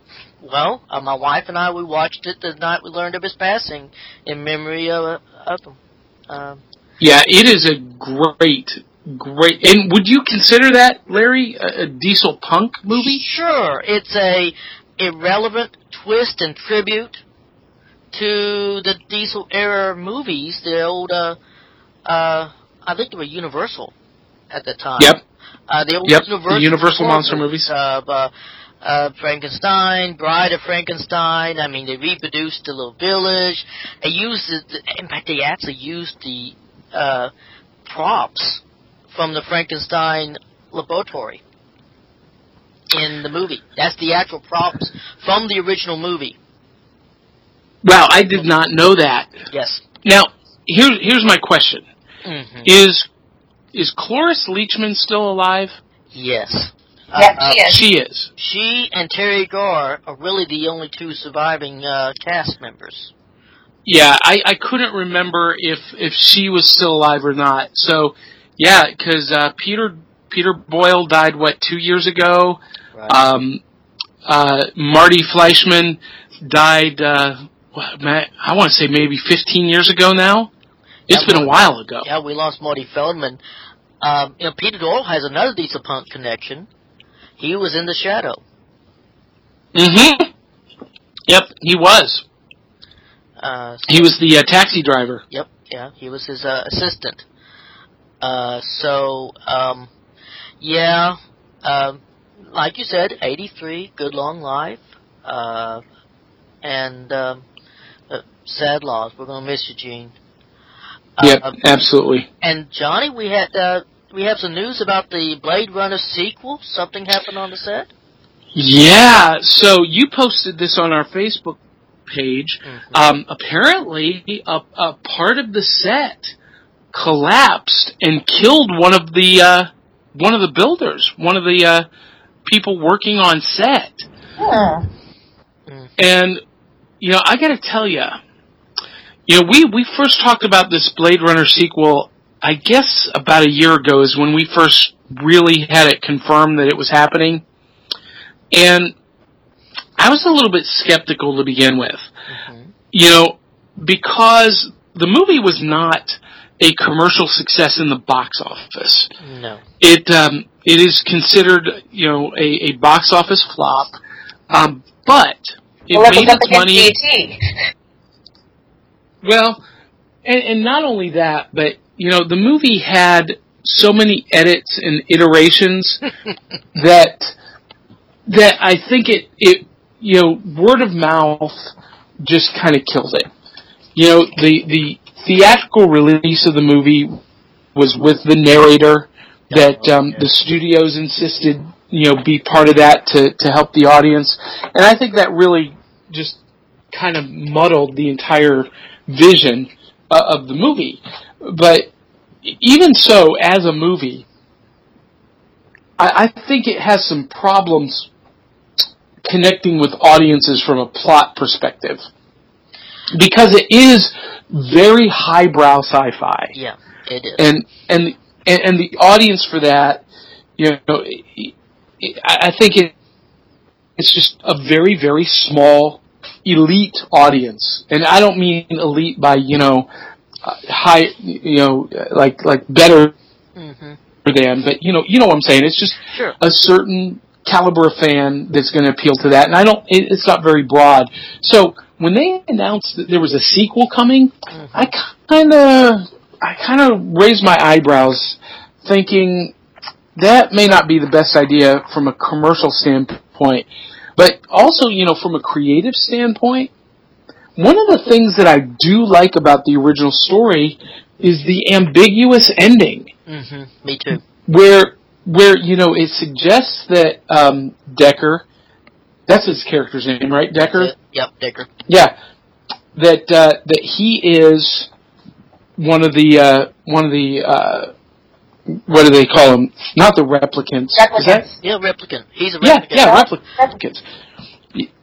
well, uh, my wife and I, we watched it the night we learned of his passing in memory of, of him. Um, Yeah, it is a great, great. And would you consider that, Larry, a, a diesel punk movie? Sure, it's a irrelevant twist and tribute to the Diesel era movies, the old, uh, uh, I think they were Universal at the time. Yep. Uh, the old Yep, the Universal, Universal monster movies. Of, uh, uh, Frankenstein, Bride of Frankenstein. I mean, they reproduced the little village. They used the, in fact, they actually used the uh, props from the Frankenstein laboratory in the movie. That's the actual props from the original movie. Wow, I did not know that. Yes. Now, here's here's my question: hmm Is is Cloris Leachman still alive? Yes. Yeah, Uh, she is. She is. She and Teri Garr are really the only two surviving uh, cast members. Yeah, I, I couldn't remember if if she was still alive or not. So, yeah, because uh, Peter Peter Boyle died what two years ago. Right. Um, uh, Marty Fleischman died. Uh, I want to say maybe 15 years ago now. It's Yeah, been a while ago. yeah, we lost Marty Feldman. Um, you know, Peter Boyle has another Diesel Punk connection. He was in The Shadow. hmm Yep, he was. Uh, He was the uh, taxi driver. Yep, yeah, he was his uh, assistant. Uh, so, um, yeah, um, like you said, 83, good long life, uh, and um, uh, sad loss. We're gonna miss you, Gene. Yep, absolutely. and Johnny, we had uh, we have some news about the Blade Runner sequel. Something happened on the set. Yeah, so you posted this on our Facebook page. Mhm. Um, apparently, a, a part of the set collapsed and killed one of the uh, one of the builders, one of the uh, people working on set. Hmm. And you know, I got to tell you, you know, we we first talked about this Blade Runner sequel. I guess about a year ago is when we first really had it confirmed that it was happening, and I was a little bit skeptical to begin with. Mhm. You know, because the movie was not a commercial success in the box office. No. It um, it is considered you know a, a box office flop, um, but it well, made it was up its money. Well, and, and not only that, but you know the movie had so many edits and iterations that that I think it it you know word of mouth just kind of killed it. You know the the theatrical release of the movie was with the narrator that um, the studios insisted you know be part of that to to help the audience, and I think that really just kind of muddled the entire vision uh, of the movie. But even so, as a movie, I, I think it has some problems connecting with audiences from a plot perspective. Because it is very highbrow sci-fi. Yeah, it is. and and and, and the audience for that, you know, I I think it it's just a very very small elite audience, and I don't mean elite by you know high you know like like better hmm than, but you know you know what I'm saying. It's just Sure. a certain caliber of fan that's going to appeal to that, and I don't. It, it's not very broad. So when they announced that there was a sequel coming, Mhm. I kind of, I kind of raised my eyebrows, thinking that may not be the best idea from a commercial standpoint, but also, you know, from a creative standpoint. One of the things that I do like about the original story is the ambiguous ending hmm Me too. where where you know it suggests that um, Deckard, that's his character's name, right? Deckard. That's. Yep, Dicker. Yeah, that uh, that he is one of the uh, one of the uh, what do they call them? Not the replicants. Is that? Replicants. Yeah, replicant. He's a Yeah, replicant. yeah, replicants. Y- y-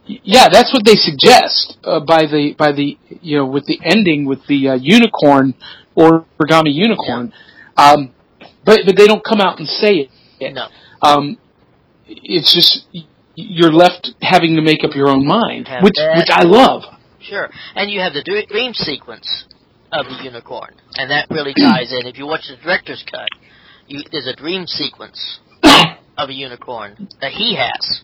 Yeah, that's what they suggest uh, by the by the you know with the ending with the uh, unicorn or origami unicorn. Um, but but they don't come out and say it. No. Um, it's just you're left having to make up your own mind, which that. which I love. Sure. And you have the dr- dream sequence of the unicorn, and that really ties in. If you watch the director's cut, you, there's a dream sequence of a unicorn that he has,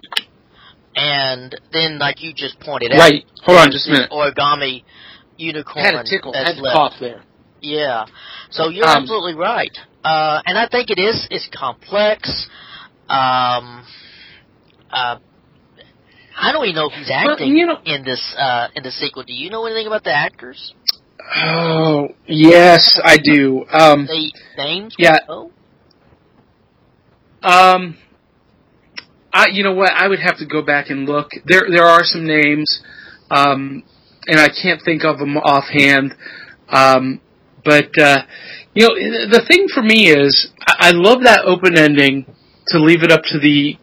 and then, like you just pointed out, Right. Hold on just a minute. origami unicorn Had a tickle. Had to left. cough there. Yeah. So you're Um, absolutely right. Uh, and I think it is it's complex. Um, uh, I don't even know who's acting you know- in this uh, in the sequel. Do you know anything about the actors? Oh yes, I do. Um, The names? Yeah. Um, I, you know what? I would have to go back and look. There, there are some names, um, and I can't think of them offhand. Um, but uh, you know, the thing for me is, I love that open ending to leave it up to the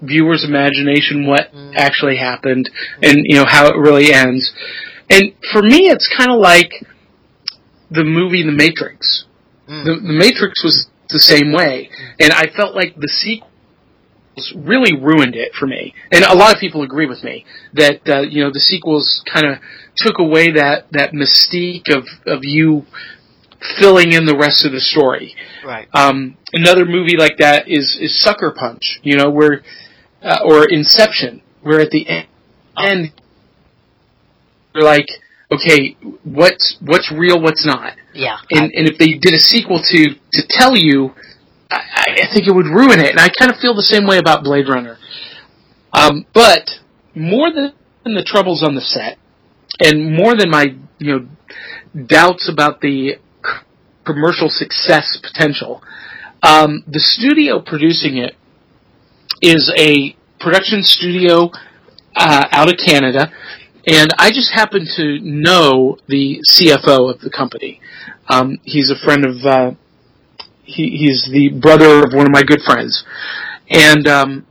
viewer's imagination what mm. actually happened and you know how it really ends. And for me, it's kind of like the movie The Matrix. Mm. The, the Matrix was the same way, and I felt like the sequels really ruined it for me. And a lot of people agree with me that uh, you know the sequels kind of took away that that mystique of of you filling in the rest of the story. Right. Um, another movie like that is is Sucker Punch. You know where uh, or Inception, where at the end, end you're like, okay, what's what's real, what's not. Yeah. And and if they did a sequel to to tell you, I, I think it would ruin it. And I kind of feel the same way about Blade Runner. Um, but more than the troubles on the set, and more than my you know doubts about the commercial success potential, um, the studio producing it is a production studio uh, out of Canada, and I just happen to know the CFO of the company. Um, he's a friend of. Uh, he, he's the brother of one of my good friends, and um,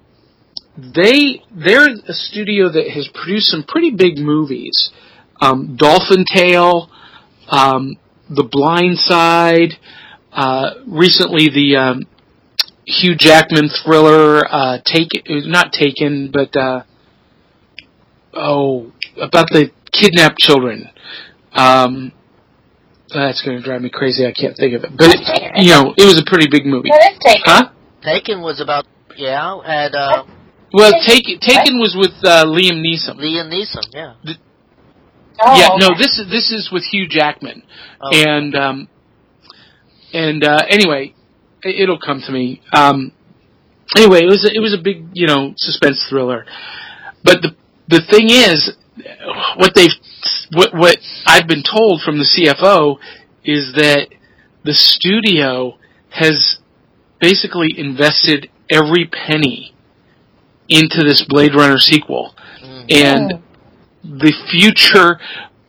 they they're a studio that has produced some pretty big movies. Um, Dolphin Tale, um, The Blind Side, uh, recently the um, Hugh Jackman thriller, uh, Taken, not Taken, but, uh, oh, about the kidnapped children. Um, that's going to drive me crazy. I can't think of it. But, it, you know, it was a pretty big movie. Taken. Huh? Taken was about, yeah, had, uh, well, Taken, Taken was with, uh, Liam Neeson. Liam Neeson, yeah. The, oh, yeah, okay. no, this is, this is with Hugh Jackman. Oh. And, um, and, uh, anyway, it'll come to me. Um, anyway, it was a, it was a big you know suspense thriller, but the the thing is, what they what what I've been told from the CFO is that the studio has basically invested every penny into this Blade Runner sequel, mm. and the future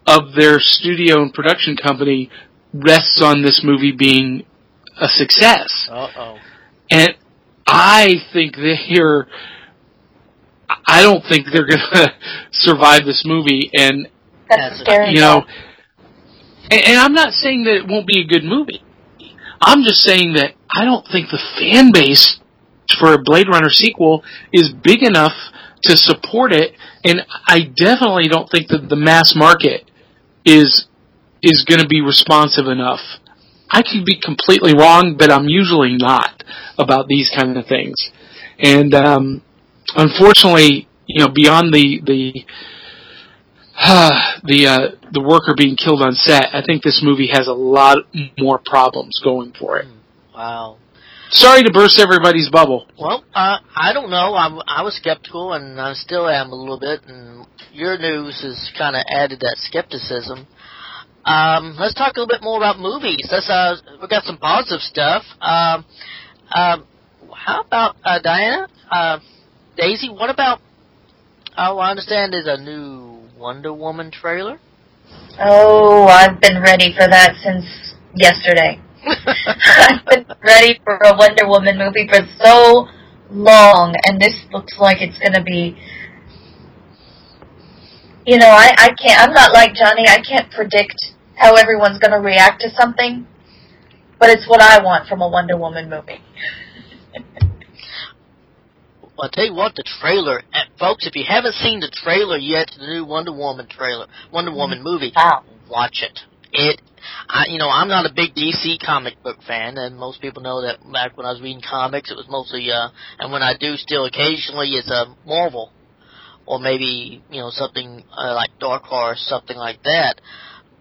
of their studio and production company rests on this movie being a success. Uh-oh. And I think they're, here I don't think they're gonna survive this movie and, That's scary. you know, and, and I'm not saying that it won't be a good movie. I'm just saying that I don't think the fan base for a Blade Runner sequel is big enough to support it, and I definitely don't think that the mass market is is going to be responsive enough I could be completely wrong, but I'm usually not about these kind of things. And um, unfortunately, you know, beyond the the the uh, the worker being killed on set, I think this movie has a lot more problems going for it. Wow. Sorry to burst everybody's bubble. Well, uh, I don't know. I, I was skeptical, and I still am a little bit. And your news has kind of added that skepticism. Um, let's talk a little bit more about movies. Let's uh, we got some positive stuff. Um, uh, how about uh, Diana, uh, Daisy? What about? Oh, I understand there's a new Wonder Woman trailer. Oh, I've been ready for that since yesterday. I've been ready for a Wonder Woman movie for so long, and this looks like it's going to be you know, I, I can't, I'm not like Johnny, I can't predict how everyone's going to react to something, but it's what I want from a Wonder Woman movie. Well, I'll tell you what, the trailer, folks, if you haven't seen the trailer yet the new Wonder Woman trailer, Wonder Woman movie, wow. watch it. It, I, you know, I'm not a big DC comic book fan, and most people know that back when I was reading comics, it was mostly, uh, and when I do still occasionally, it's a uh, Marvel, or maybe, you know, something uh, like Dark Horse, something like that.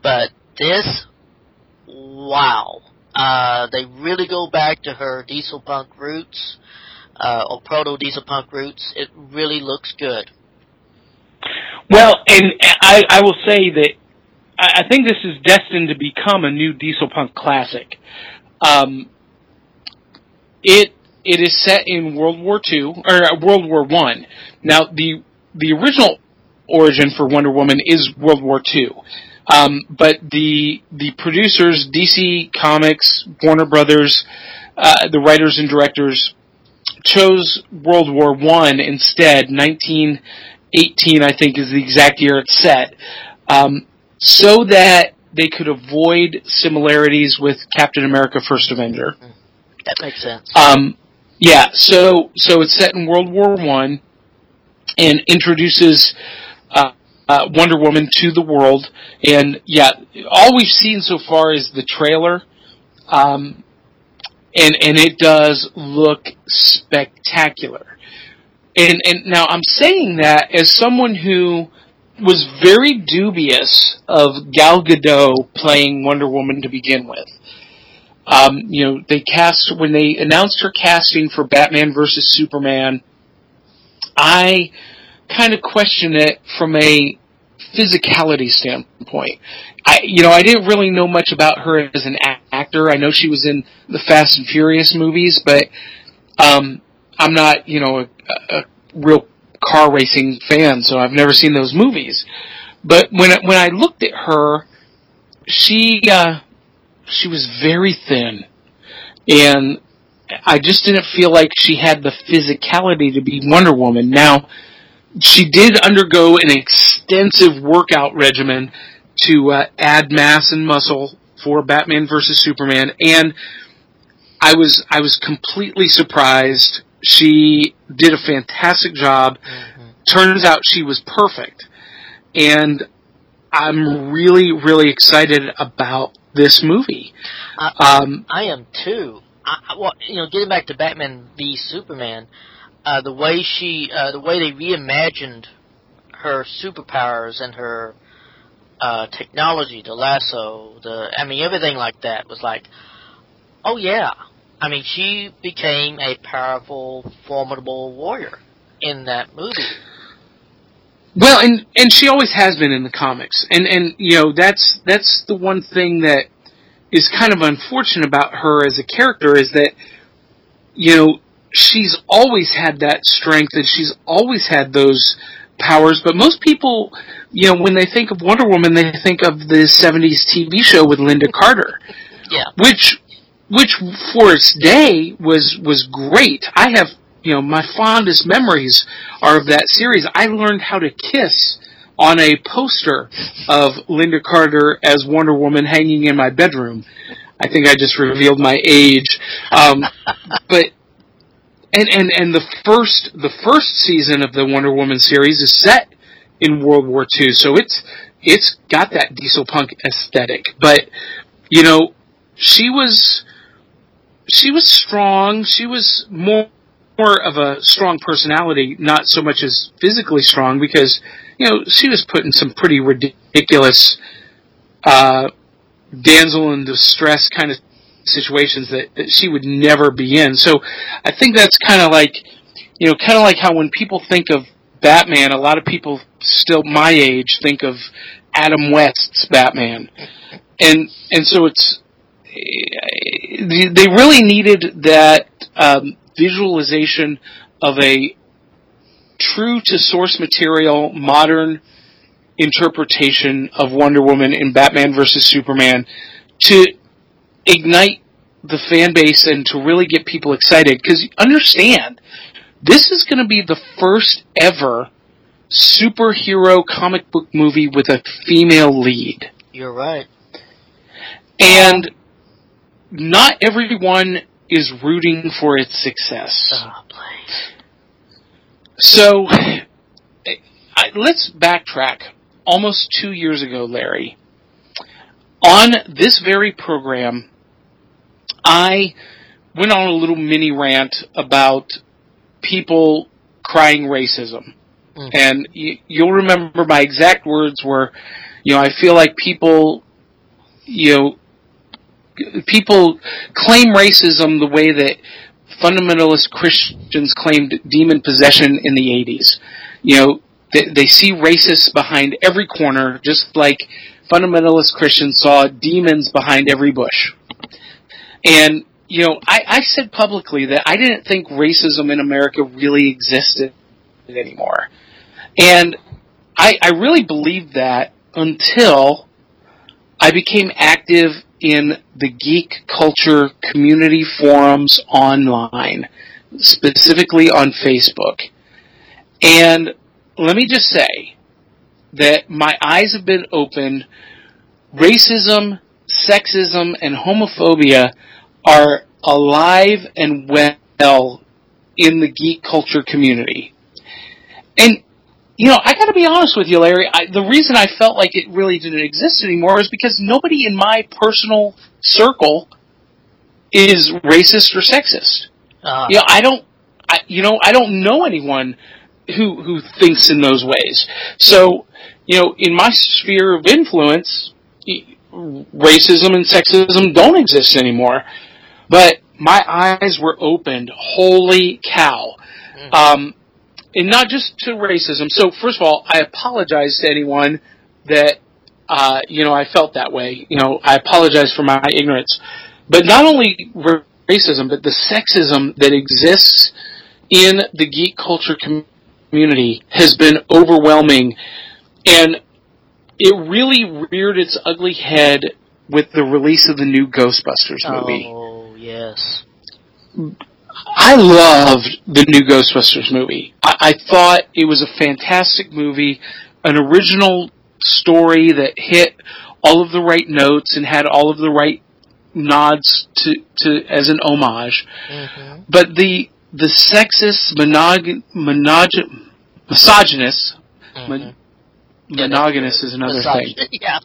But this, wow. Uh, they really go back to her diesel punk roots, uh, or proto diesel punk roots. It really looks good. Well, and I, I will say that I think this is destined to become a new diesel punk classic. Um, it it is set in World War Two or uh, World War One. Now the the original origin for Wonder Woman is World War Two. Um, but the the producers, DC Comics, Warner Brothers, uh, the writers and directors chose World War One instead. 1918, I think, is the exact year it's set, um, so that they could avoid similarities with Captain America: First Avenger. That makes sense. Um, yeah, so so it's set in World War One, and introduces uh, uh, Wonder Woman to the world. And yeah, all we've seen so far is the trailer, um, and and it does look spectacular. And and now I'm saying that as someone who was very dubious of Gal Gadot playing Wonder Woman to begin with. Um, you know, they cast when they announced her casting for Batman versus Superman. I kind of question it from a physicality standpoint. I, you know, I didn't really know much about her as an actor. I know she was in the Fast and Furious movies, but um, I'm not, you know, a, a real car racing fan, so I've never seen those movies. But when when I looked at her, she uh, she was very thin, and I just didn't feel like she had the physicality to be Wonder Woman. Now, she did undergo an extensive workout regimen to uh, add mass and muscle for Batman versus Superman, and I was I was completely surprised. She did a fantastic job. Mm-hmm. Turns out she was perfect, and I'm really really excited about this movie. I, um, I am too. I, well, you know, getting back to Batman v Superman, uh, the way she, uh, the way they reimagined her superpowers and her uh, technology, the lasso, the, I mean, everything like that was like, oh yeah. I mean, she became a powerful, formidable warrior in that movie. Well, and and she always has been in the comics, and and you know that's that's the one thing that is kind of unfortunate about her as a character is that you know she's always had that strength and she's always had those powers, but most people, you know, when they think of Wonder Woman, they think of the '70s TV show with Lynda Carter, yeah, which which for its day was was great. I have you know my fondest memories are of that series. I learned how to kiss on a poster of Lynda Carter as Wonder Woman hanging in my bedroom. I think I just revealed my age, um, but and and and the first the first season of the Wonder Woman series is set in World War II, so it's it's got that diesel punk aesthetic. But you know, she was she was strong. She was more more of a strong personality, not so much as physically strong, because you know she was put in some pretty ridiculous uh, damsel in distress kind of situations that, that she would never be in. So I think that's kind of like, you know, kind of like how when people think of Batman, a lot of people still my age think of Adam West's Batman, and and so it's they really needed that um, visualization of a true to source material modern interpretation of Wonder Woman in Batman versus Superman to ignite the fan base and to really get people excited. Because understand, this is going to be the first ever superhero comic book movie with a female lead. You're right. And not everyone is rooting for its success. Oh, please. So, I, let's backtrack. Almost two years ago, Larry, on this very program, I went on a little mini rant about people crying racism. Mm. And you, you'll remember my exact words were, you know, I feel like people, you know, people claim racism the way that fundamentalist Christians claimed demon possession in the 80s. You know, they, they see racists behind every corner, just like fundamentalist Christians saw demons behind every bush. And you know, I, I said publicly that I didn't think racism in America really existed anymore. And I, I really believed that until I became active in the geek culture community forums online, specifically on Facebook. And let me just say that my eyes have been opened. Racism, sexism, and homophobia are alive and well in the geek culture community. And you know, I got to be honest with you, Larry. I, the reason I felt like it really didn't exist anymore is because nobody in my personal circle is racist or sexist. Uh, You know, I don't. I, you know, I don't know anyone who who thinks in those ways. So, you know, in my sphere of influence, racism and sexism don't exist anymore. But my eyes were opened. Holy cow! Mhm. Um, and not just to racism. So, first of all, I apologize to anyone that uh, you know I felt that way. You know, I apologize for my ignorance. But not only racism, but the sexism that exists in the geek culture community has been overwhelming, and it really reared its ugly head with the release of the new Ghostbusters movie. Oh yes. I loved the new Ghostbusters movie. I, I thought it was a fantastic movie, an original story that hit all of the right notes and had all of the right nods to, to as an homage. hmm But the the sexist, monog, monog, misogynist, hmm mon- monogamous is another thing. Yeah.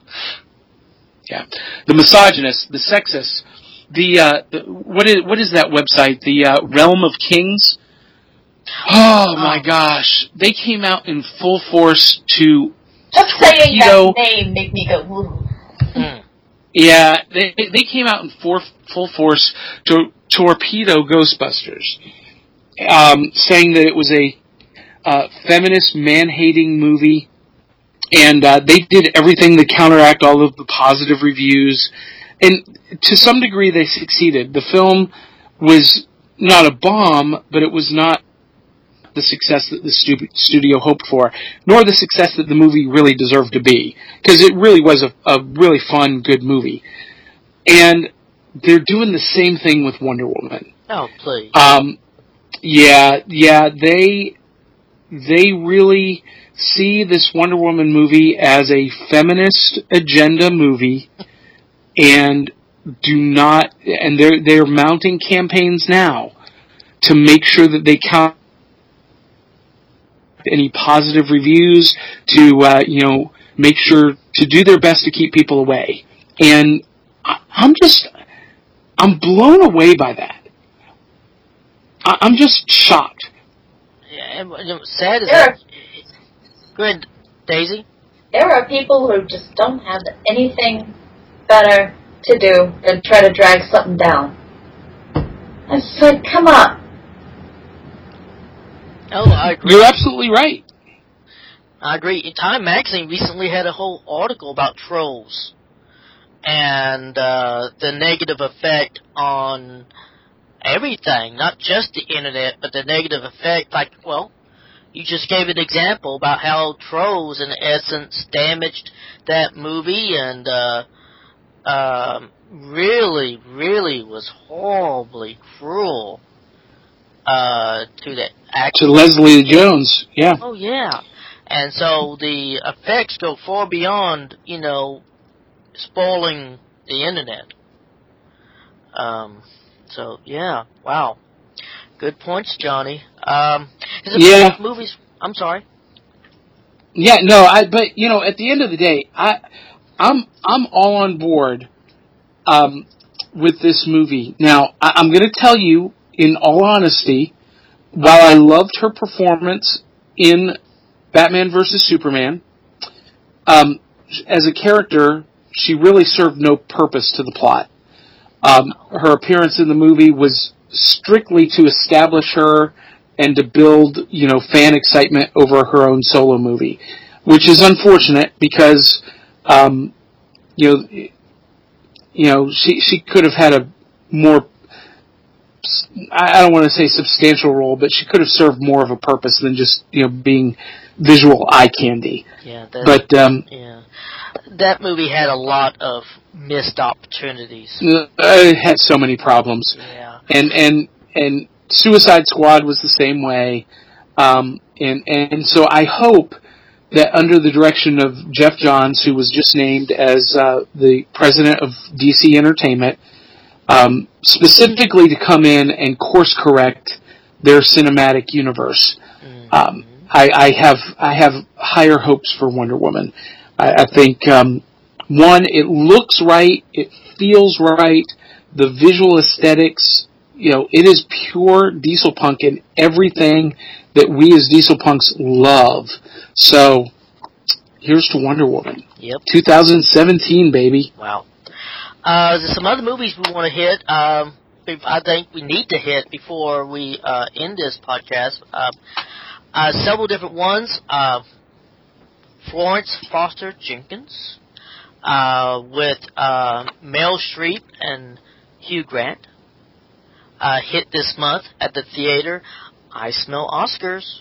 Yeah, the misogynist, the sexist, the, uh, the what is what is that website? The uh, Return of Kings. Oh my Oh. gosh, they came out in full force to Just saying that name make me go. Mm. yeah they they came out in for, full force to torpedo Ghostbusters, um, saying that it was a uh, feminist man hating movie, and uh, they did everything to counteract all of the positive reviews, and to some degree they succeeded. The film was not a bomb, but it was not the success that the stu- studio hoped for, nor the success that the movie really deserved to be, because it really was a, a really fun, good movie. And they're doing the same thing with Wonder Woman. Oh please. Um, yeah, yeah, they they really see this Wonder Woman movie as a feminist agenda movie, and do not, and they're they're mounting campaigns now to make sure that they count any positive reviews to uh, you know make sure to do their best to keep people away, and I, I'm just I'm blown away by that. I, I'm just shocked. Yeah, what's sad is that. Go ahead, Daisy. There are people who just don't have anything better to do than try to drag something down. It's like, come on. Oh, I agree. You're absolutely right. I agree. Time Magazine recently had a whole article about trolls and uh, the negative effect on everything, not just the internet, but the negative effect. Like, well, you just gave an example about how trolls, in essence, damaged that movie and uh, um, really, really was horribly cruel uh, to the actor. To Leslie Jones, yeah. Oh yeah, and so the effects go far beyond you know spoiling the internet. Um, so yeah, wow, good points, Johnny. Um, is it Yeah. movies? I'm sorry. Yeah, no, I but you know, at the end of the day, I I'm I'm all on board um with this movie. Now, I, I'm going to tell you in all honesty, while I loved her performance in Batman vs Superman, um as a character, she really served no purpose to the plot. Um, her appearance in the movie was strictly to establish her and to build, you know, fan excitement over her own solo movie, which is unfortunate because, um, you know, you know, she she could have had a more I don't want to say substantial role, but she could have served more of a purpose than just you know being visual eye candy. Yeah, that, But um, yeah, that movie had a lot of missed opportunities. uh, it had so many problems, Yeah, and and and Suicide Squad was the same way, um, and and so I hope that under the direction of Geoff Johns, who was just named as uh, the president of DC Entertainment, um, specifically to come in and course correct their cinematic universe. Mhm. Um, I, I have I have higher hopes for Wonder Woman. I, I think um, one, it looks right, it feels right, the visual aesthetics. You know, it is pure diesel punk in everything that we as diesel punks love. So, here's to Wonder Woman, Yep. 2017, baby. Wow. Uh, there's some other movies we want to hit. Um, I think we need to hit before we uh, end this podcast. Uh, uh, several different ones. Uh, Florence Foster Jenkins uh, with uh, Meryl Streep and Hugh Grant uh, hit this month at the theater. I smell Oscars.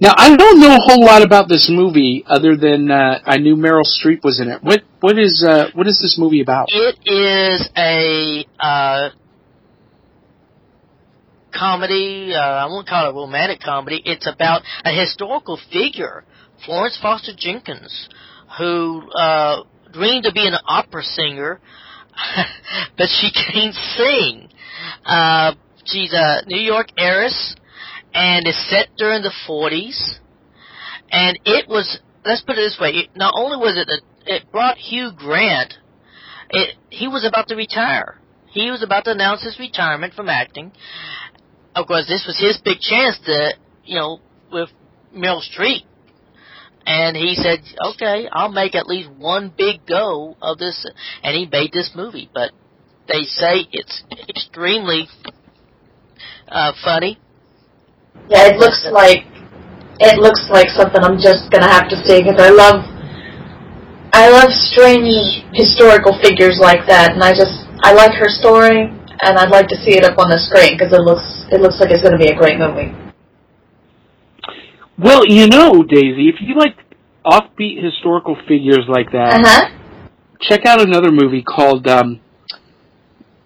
Now, I don't know a whole lot about this movie other than uh, I knew Meryl Streep was in it. What what is uh, what is this movie about? It is a uh, comedy. Uh, I won't call it a romantic comedy. It's about a historical figure, Florence Foster Jenkins, who uh, dreamed of being an opera singer, but she can't sing. She's a New York heiress, and is set during the 40s. And it was, let's put it this way, it, not only was it, a, it brought Hugh Grant it, he was about to retire. He was about to announce his retirement from acting. Of course, this was his big chance to, you know, with Meryl Streep. And he said, okay, I'll make at least one big go of this. And he made this movie. But they say it's extremely uh, funny. Yeah, it looks like it looks like something I'm just gonna have to see because I love I love strange historical figures like that, and I just I like her story, and I'd like to see it up on the screen because it looks it looks like it's gonna be a great movie. Well, you know, Daisy, if you like offbeat historical figures like that, Uh huh. check out another movie called um,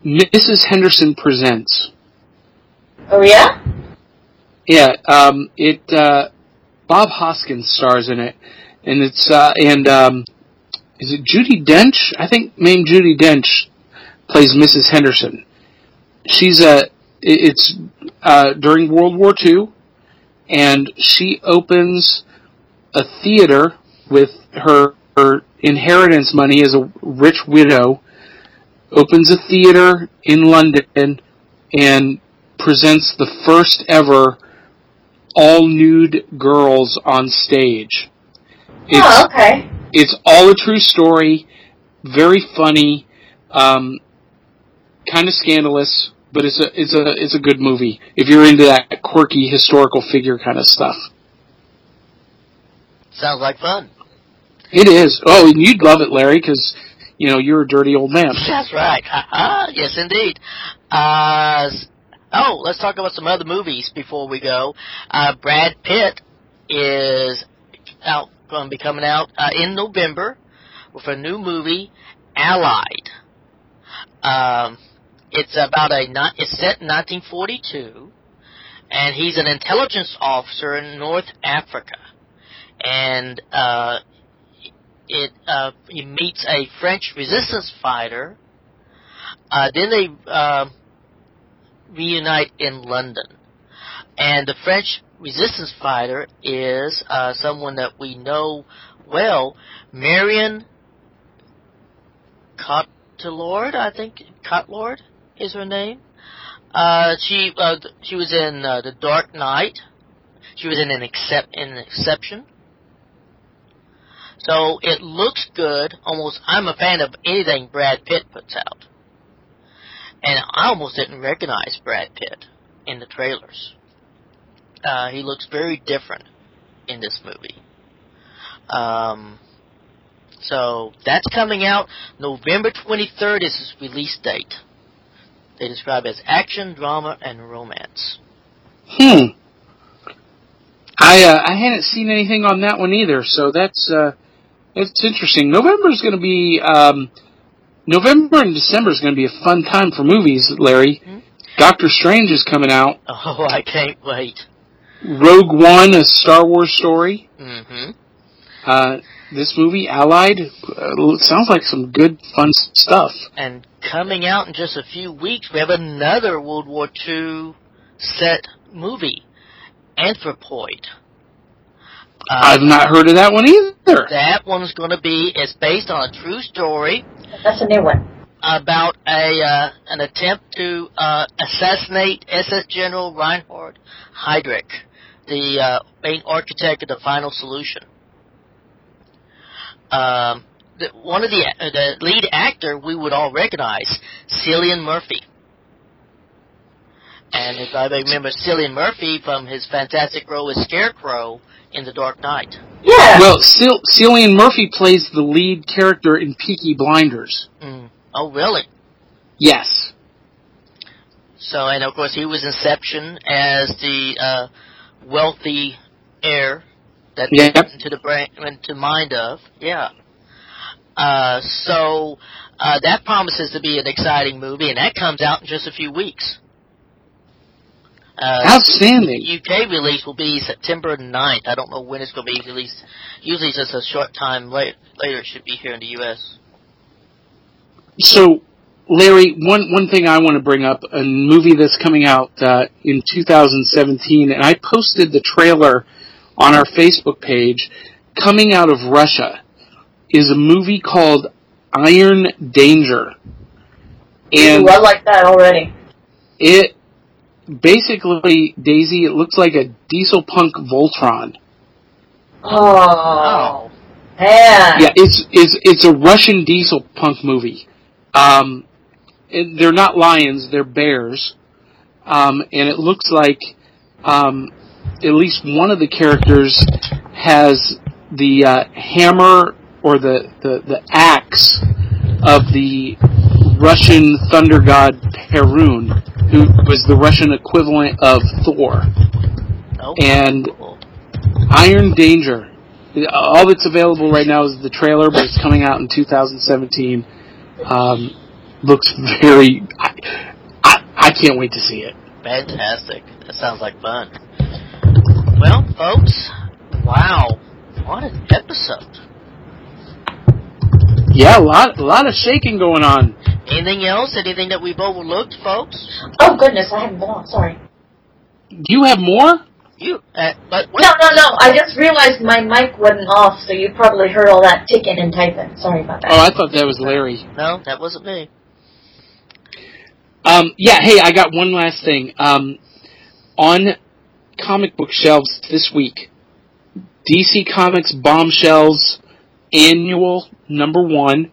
Mrs. Henderson Presents. Oh yeah. Yeah, um, it uh, Bob Hoskins stars in it, and it's uh, and um, is it Judi Dench? I think named Judi Dench plays Mrs. Henderson. She's a it's uh, during World War II, and she opens a theater with her, her inheritance money as a rich widow. Opens a theater in London and presents the first ever all nude girls on stage. It's oh okay. it's all a true story, very funny, um, kind of scandalous, but it's a it's a it's a good movie if you're into that quirky historical figure kind of stuff. Sounds like fun. It is. Oh, and you'd love it, Larry, because you know you're a dirty old man. That's right. yes, indeed. Uh, s- oh, let's talk about some other movies before we go. Uh, Brad Pitt is out going to be coming out uh, in November with a new movie, Allied. Um, it's about a ni- it's set in 1942, and he's an intelligence officer in North Africa, and uh, it uh, he meets a French resistance fighter. Uh, then they uh, reunite in London, and the French resistance fighter is uh, someone that we know well, Marion Cotillard, I think Cotlord is her name. Uh, she uh, she was in uh, the Dark Knight. She was in an accept in an exception. So it looks good. Almost, I'm a fan of anything Brad Pitt puts out, and I almost didn't recognize Brad Pitt in the trailers. Uh, he looks very different in this movie. Um, so that's coming out November 23rd is his release date. They describe it as action, drama, and romance. Hmm. I uh, I hadn't seen anything on that one either, so that's uh, that's interesting. November is going to be um, November and December is going to be a fun time for movies, Larry. Hmm? Doctor Strange is coming out. Oh, I can't wait. Rogue One, a Star Wars story. hmm Uh, this movie, Allied, uh, sounds like some good, fun stuff. And coming out in just a few weeks, we have another World War II set movie, Anthropoid. Uh, I've not heard of that one either. that one's going to be, it's based on a true story That's a new one. about a uh, an attempt to uh, assassinate SS General Reinhard Heydrich, the uh, main architect of the final solution. Um, the, one of the uh, the lead actor we would all recognize, Cillian Murphy. And if I remember Cillian Murphy from his fantastic role as Scarecrow in The Dark Knight. Yeah. Well, Cel- Cillian Murphy plays the lead character in Peaky Blinders. Mm. Oh, really? Yes. So, and of course, he was Inception as the uh, wealthy heir that Yep. they went into the brain, went to mind of. Yeah. Uh, so uh, that promises to be an exciting movie, and that comes out in just a few weeks. Uh, Outstanding. UK release will be September 9th. I don't know when it's going to be released. Usually, just a short time later, later it should be here in the US. So, Larry, one one thing I want to bring up a movie that's coming out uh, in 2017, and I posted the trailer on our Facebook page. Coming out of Russia is a movie called Iron Danger, and Ooh, I like that already. it basically Daisy. It looks like a diesel punk Voltron. Oh, man. Yeah, it's it's it's a Russian diesel punk movie. Um, it, they're not lions; they're bears, um, and it looks like um, at least one of the characters has the uh, hammer or the, the the axe of the Russian thunder god Perun, who was the Russian equivalent of Thor. Oh, And- cool. Iron Danger. All that's available right now is the trailer, but it's coming out in 2017. Um, looks very. I, I, I can't wait to see it. Fantastic. That sounds like fun. Well, folks, wow. What an episode. Yeah, a lot, a lot of shaking going on. Anything else? Anything that we've overlooked, folks? Oh, goodness, I haven't been on. Sorry. Do you have more? You, uh, but what? No, no, no. I just realized my mic wasn't off, so you probably heard all that ticking and typing. Sorry about that. Oh, I thought that was Larry. No, that wasn't me. Um, yeah, hey, I got one last thing. Um, on comic book shelves this week, DC Comics Bombshells Annual Number One.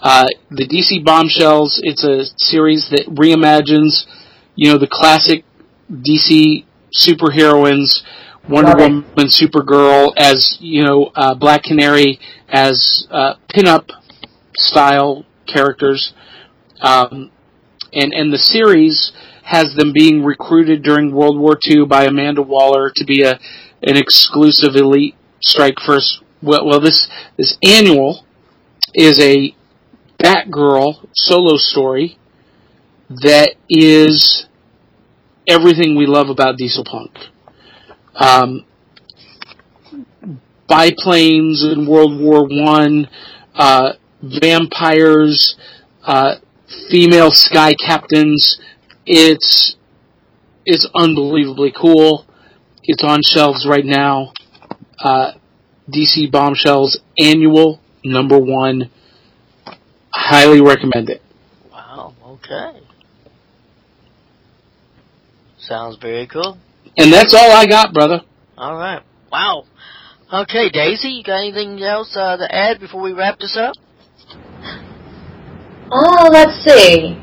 Uh, the DC Bombshells, it's a series that reimagines, you know, the classic DC superheroines, Wonder Love it. Woman, Supergirl, as, you know, uh, Black Canary, as uh, pin-up style characters. Um, and and the series has them being recruited during World War II by Amanda Waller to be a an exclusive elite strike force. Well, well this this annual is a Batgirl solo story that is everything we love about Diesel Punk. Um, biplanes in World War One, uh, vampires, uh, female sky captains. It's it's unbelievably cool. It's on shelves right now. Uh, DC Bombshells annual number one. Highly recommend it. Wow, okay. Sounds very cool. And that's all I got, brother. Alright. Wow. Okay, Daisy, you got anything else uh, to add before we wrap this up? Oh, let's see.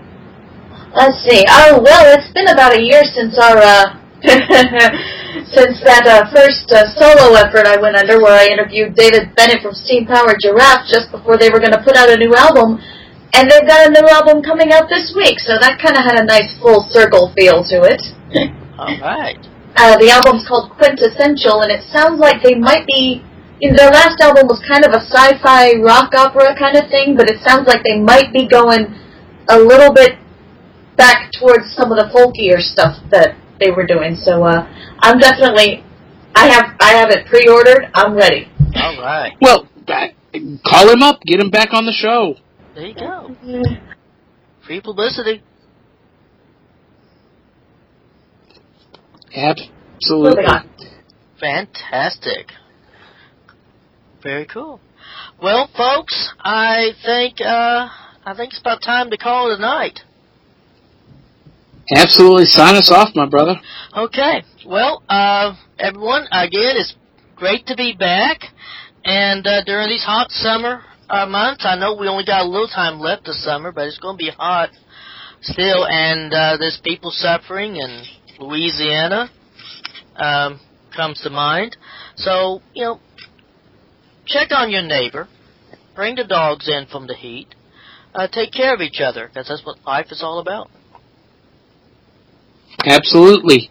Let's see. Oh, well, it's been about a year since our, uh, since that uh, first uh, solo effort I went under where I interviewed David Bennett from Steam Powered Giraffe just before they were going to put out a new album. and they've got a new album coming out this week, so that kind of had a nice full circle feel to it. All right. Uh, the album's called Quintessential, and it sounds like they might be. You know, their last album was kind of a sci-fi rock opera kind of thing, but it sounds like they might be going a little bit back towards some of the folkier stuff that they were doing. So uh, I'm definitely, I have I have it pre-ordered. I'm ready. All right. Well, back, call him up, get him back on the show. There you go. Free publicity. Absolutely. Fantastic. Very cool. Well, folks, I think uh, I think it's about time to call it a night. Absolutely. Sign us off, my brother. Okay. Well, uh, everyone, again, it's great to be back. And uh, during these hot summer uh, months, I know we only got a little time left this summer, but it's going to be hot still. And uh, there's people suffering in Louisiana um, comes to mind. So, you know, check on your neighbor. Bring the dogs in from the heat. Uh, take care of each other, because that's what life is all about. Absolutely.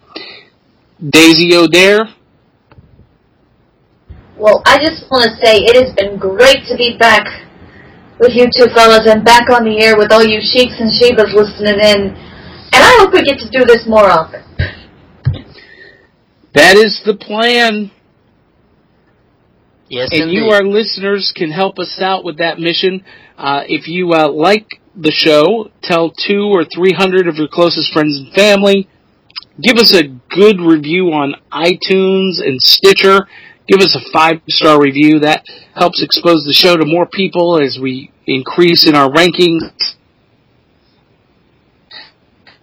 Daisy O'Dare, Well, I just want to say it has been great to be back with you two fellas and back on the air with all you sheiks and shebas listening in. And I hope we get to do this more often. that is the plan. Yes, and indeed. you, our listeners, can help us out with that mission. Uh, if you uh, like the show, tell two or three hundred of your closest friends and family. Give us a good review on iTunes and Stitcher. Give us a five star review. That helps expose the show to more people as we increase in our rankings.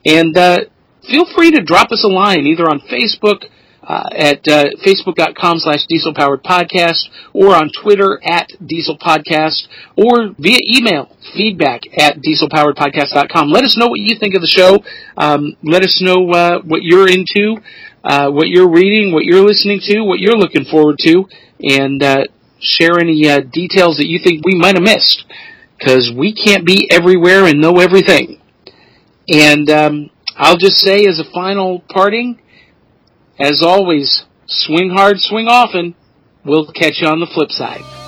And uh, feel free to drop us a line either on Facebook uh, at uh, facebook.com slash dieselpowered podcast or on Twitter at diesel podcast or via email feedback at dieselpoweredpodcast.com. Let us know what you think of the show. Um, let us know uh, what you're into, uh, what you're reading, what you're listening to, what you're looking forward to, and uh, share any uh, details that you think we might have missed because we can't be everywhere and know everything. And um, I'll just say as a final parting, as always, swing hard, swing often. We'll catch you on the flip side.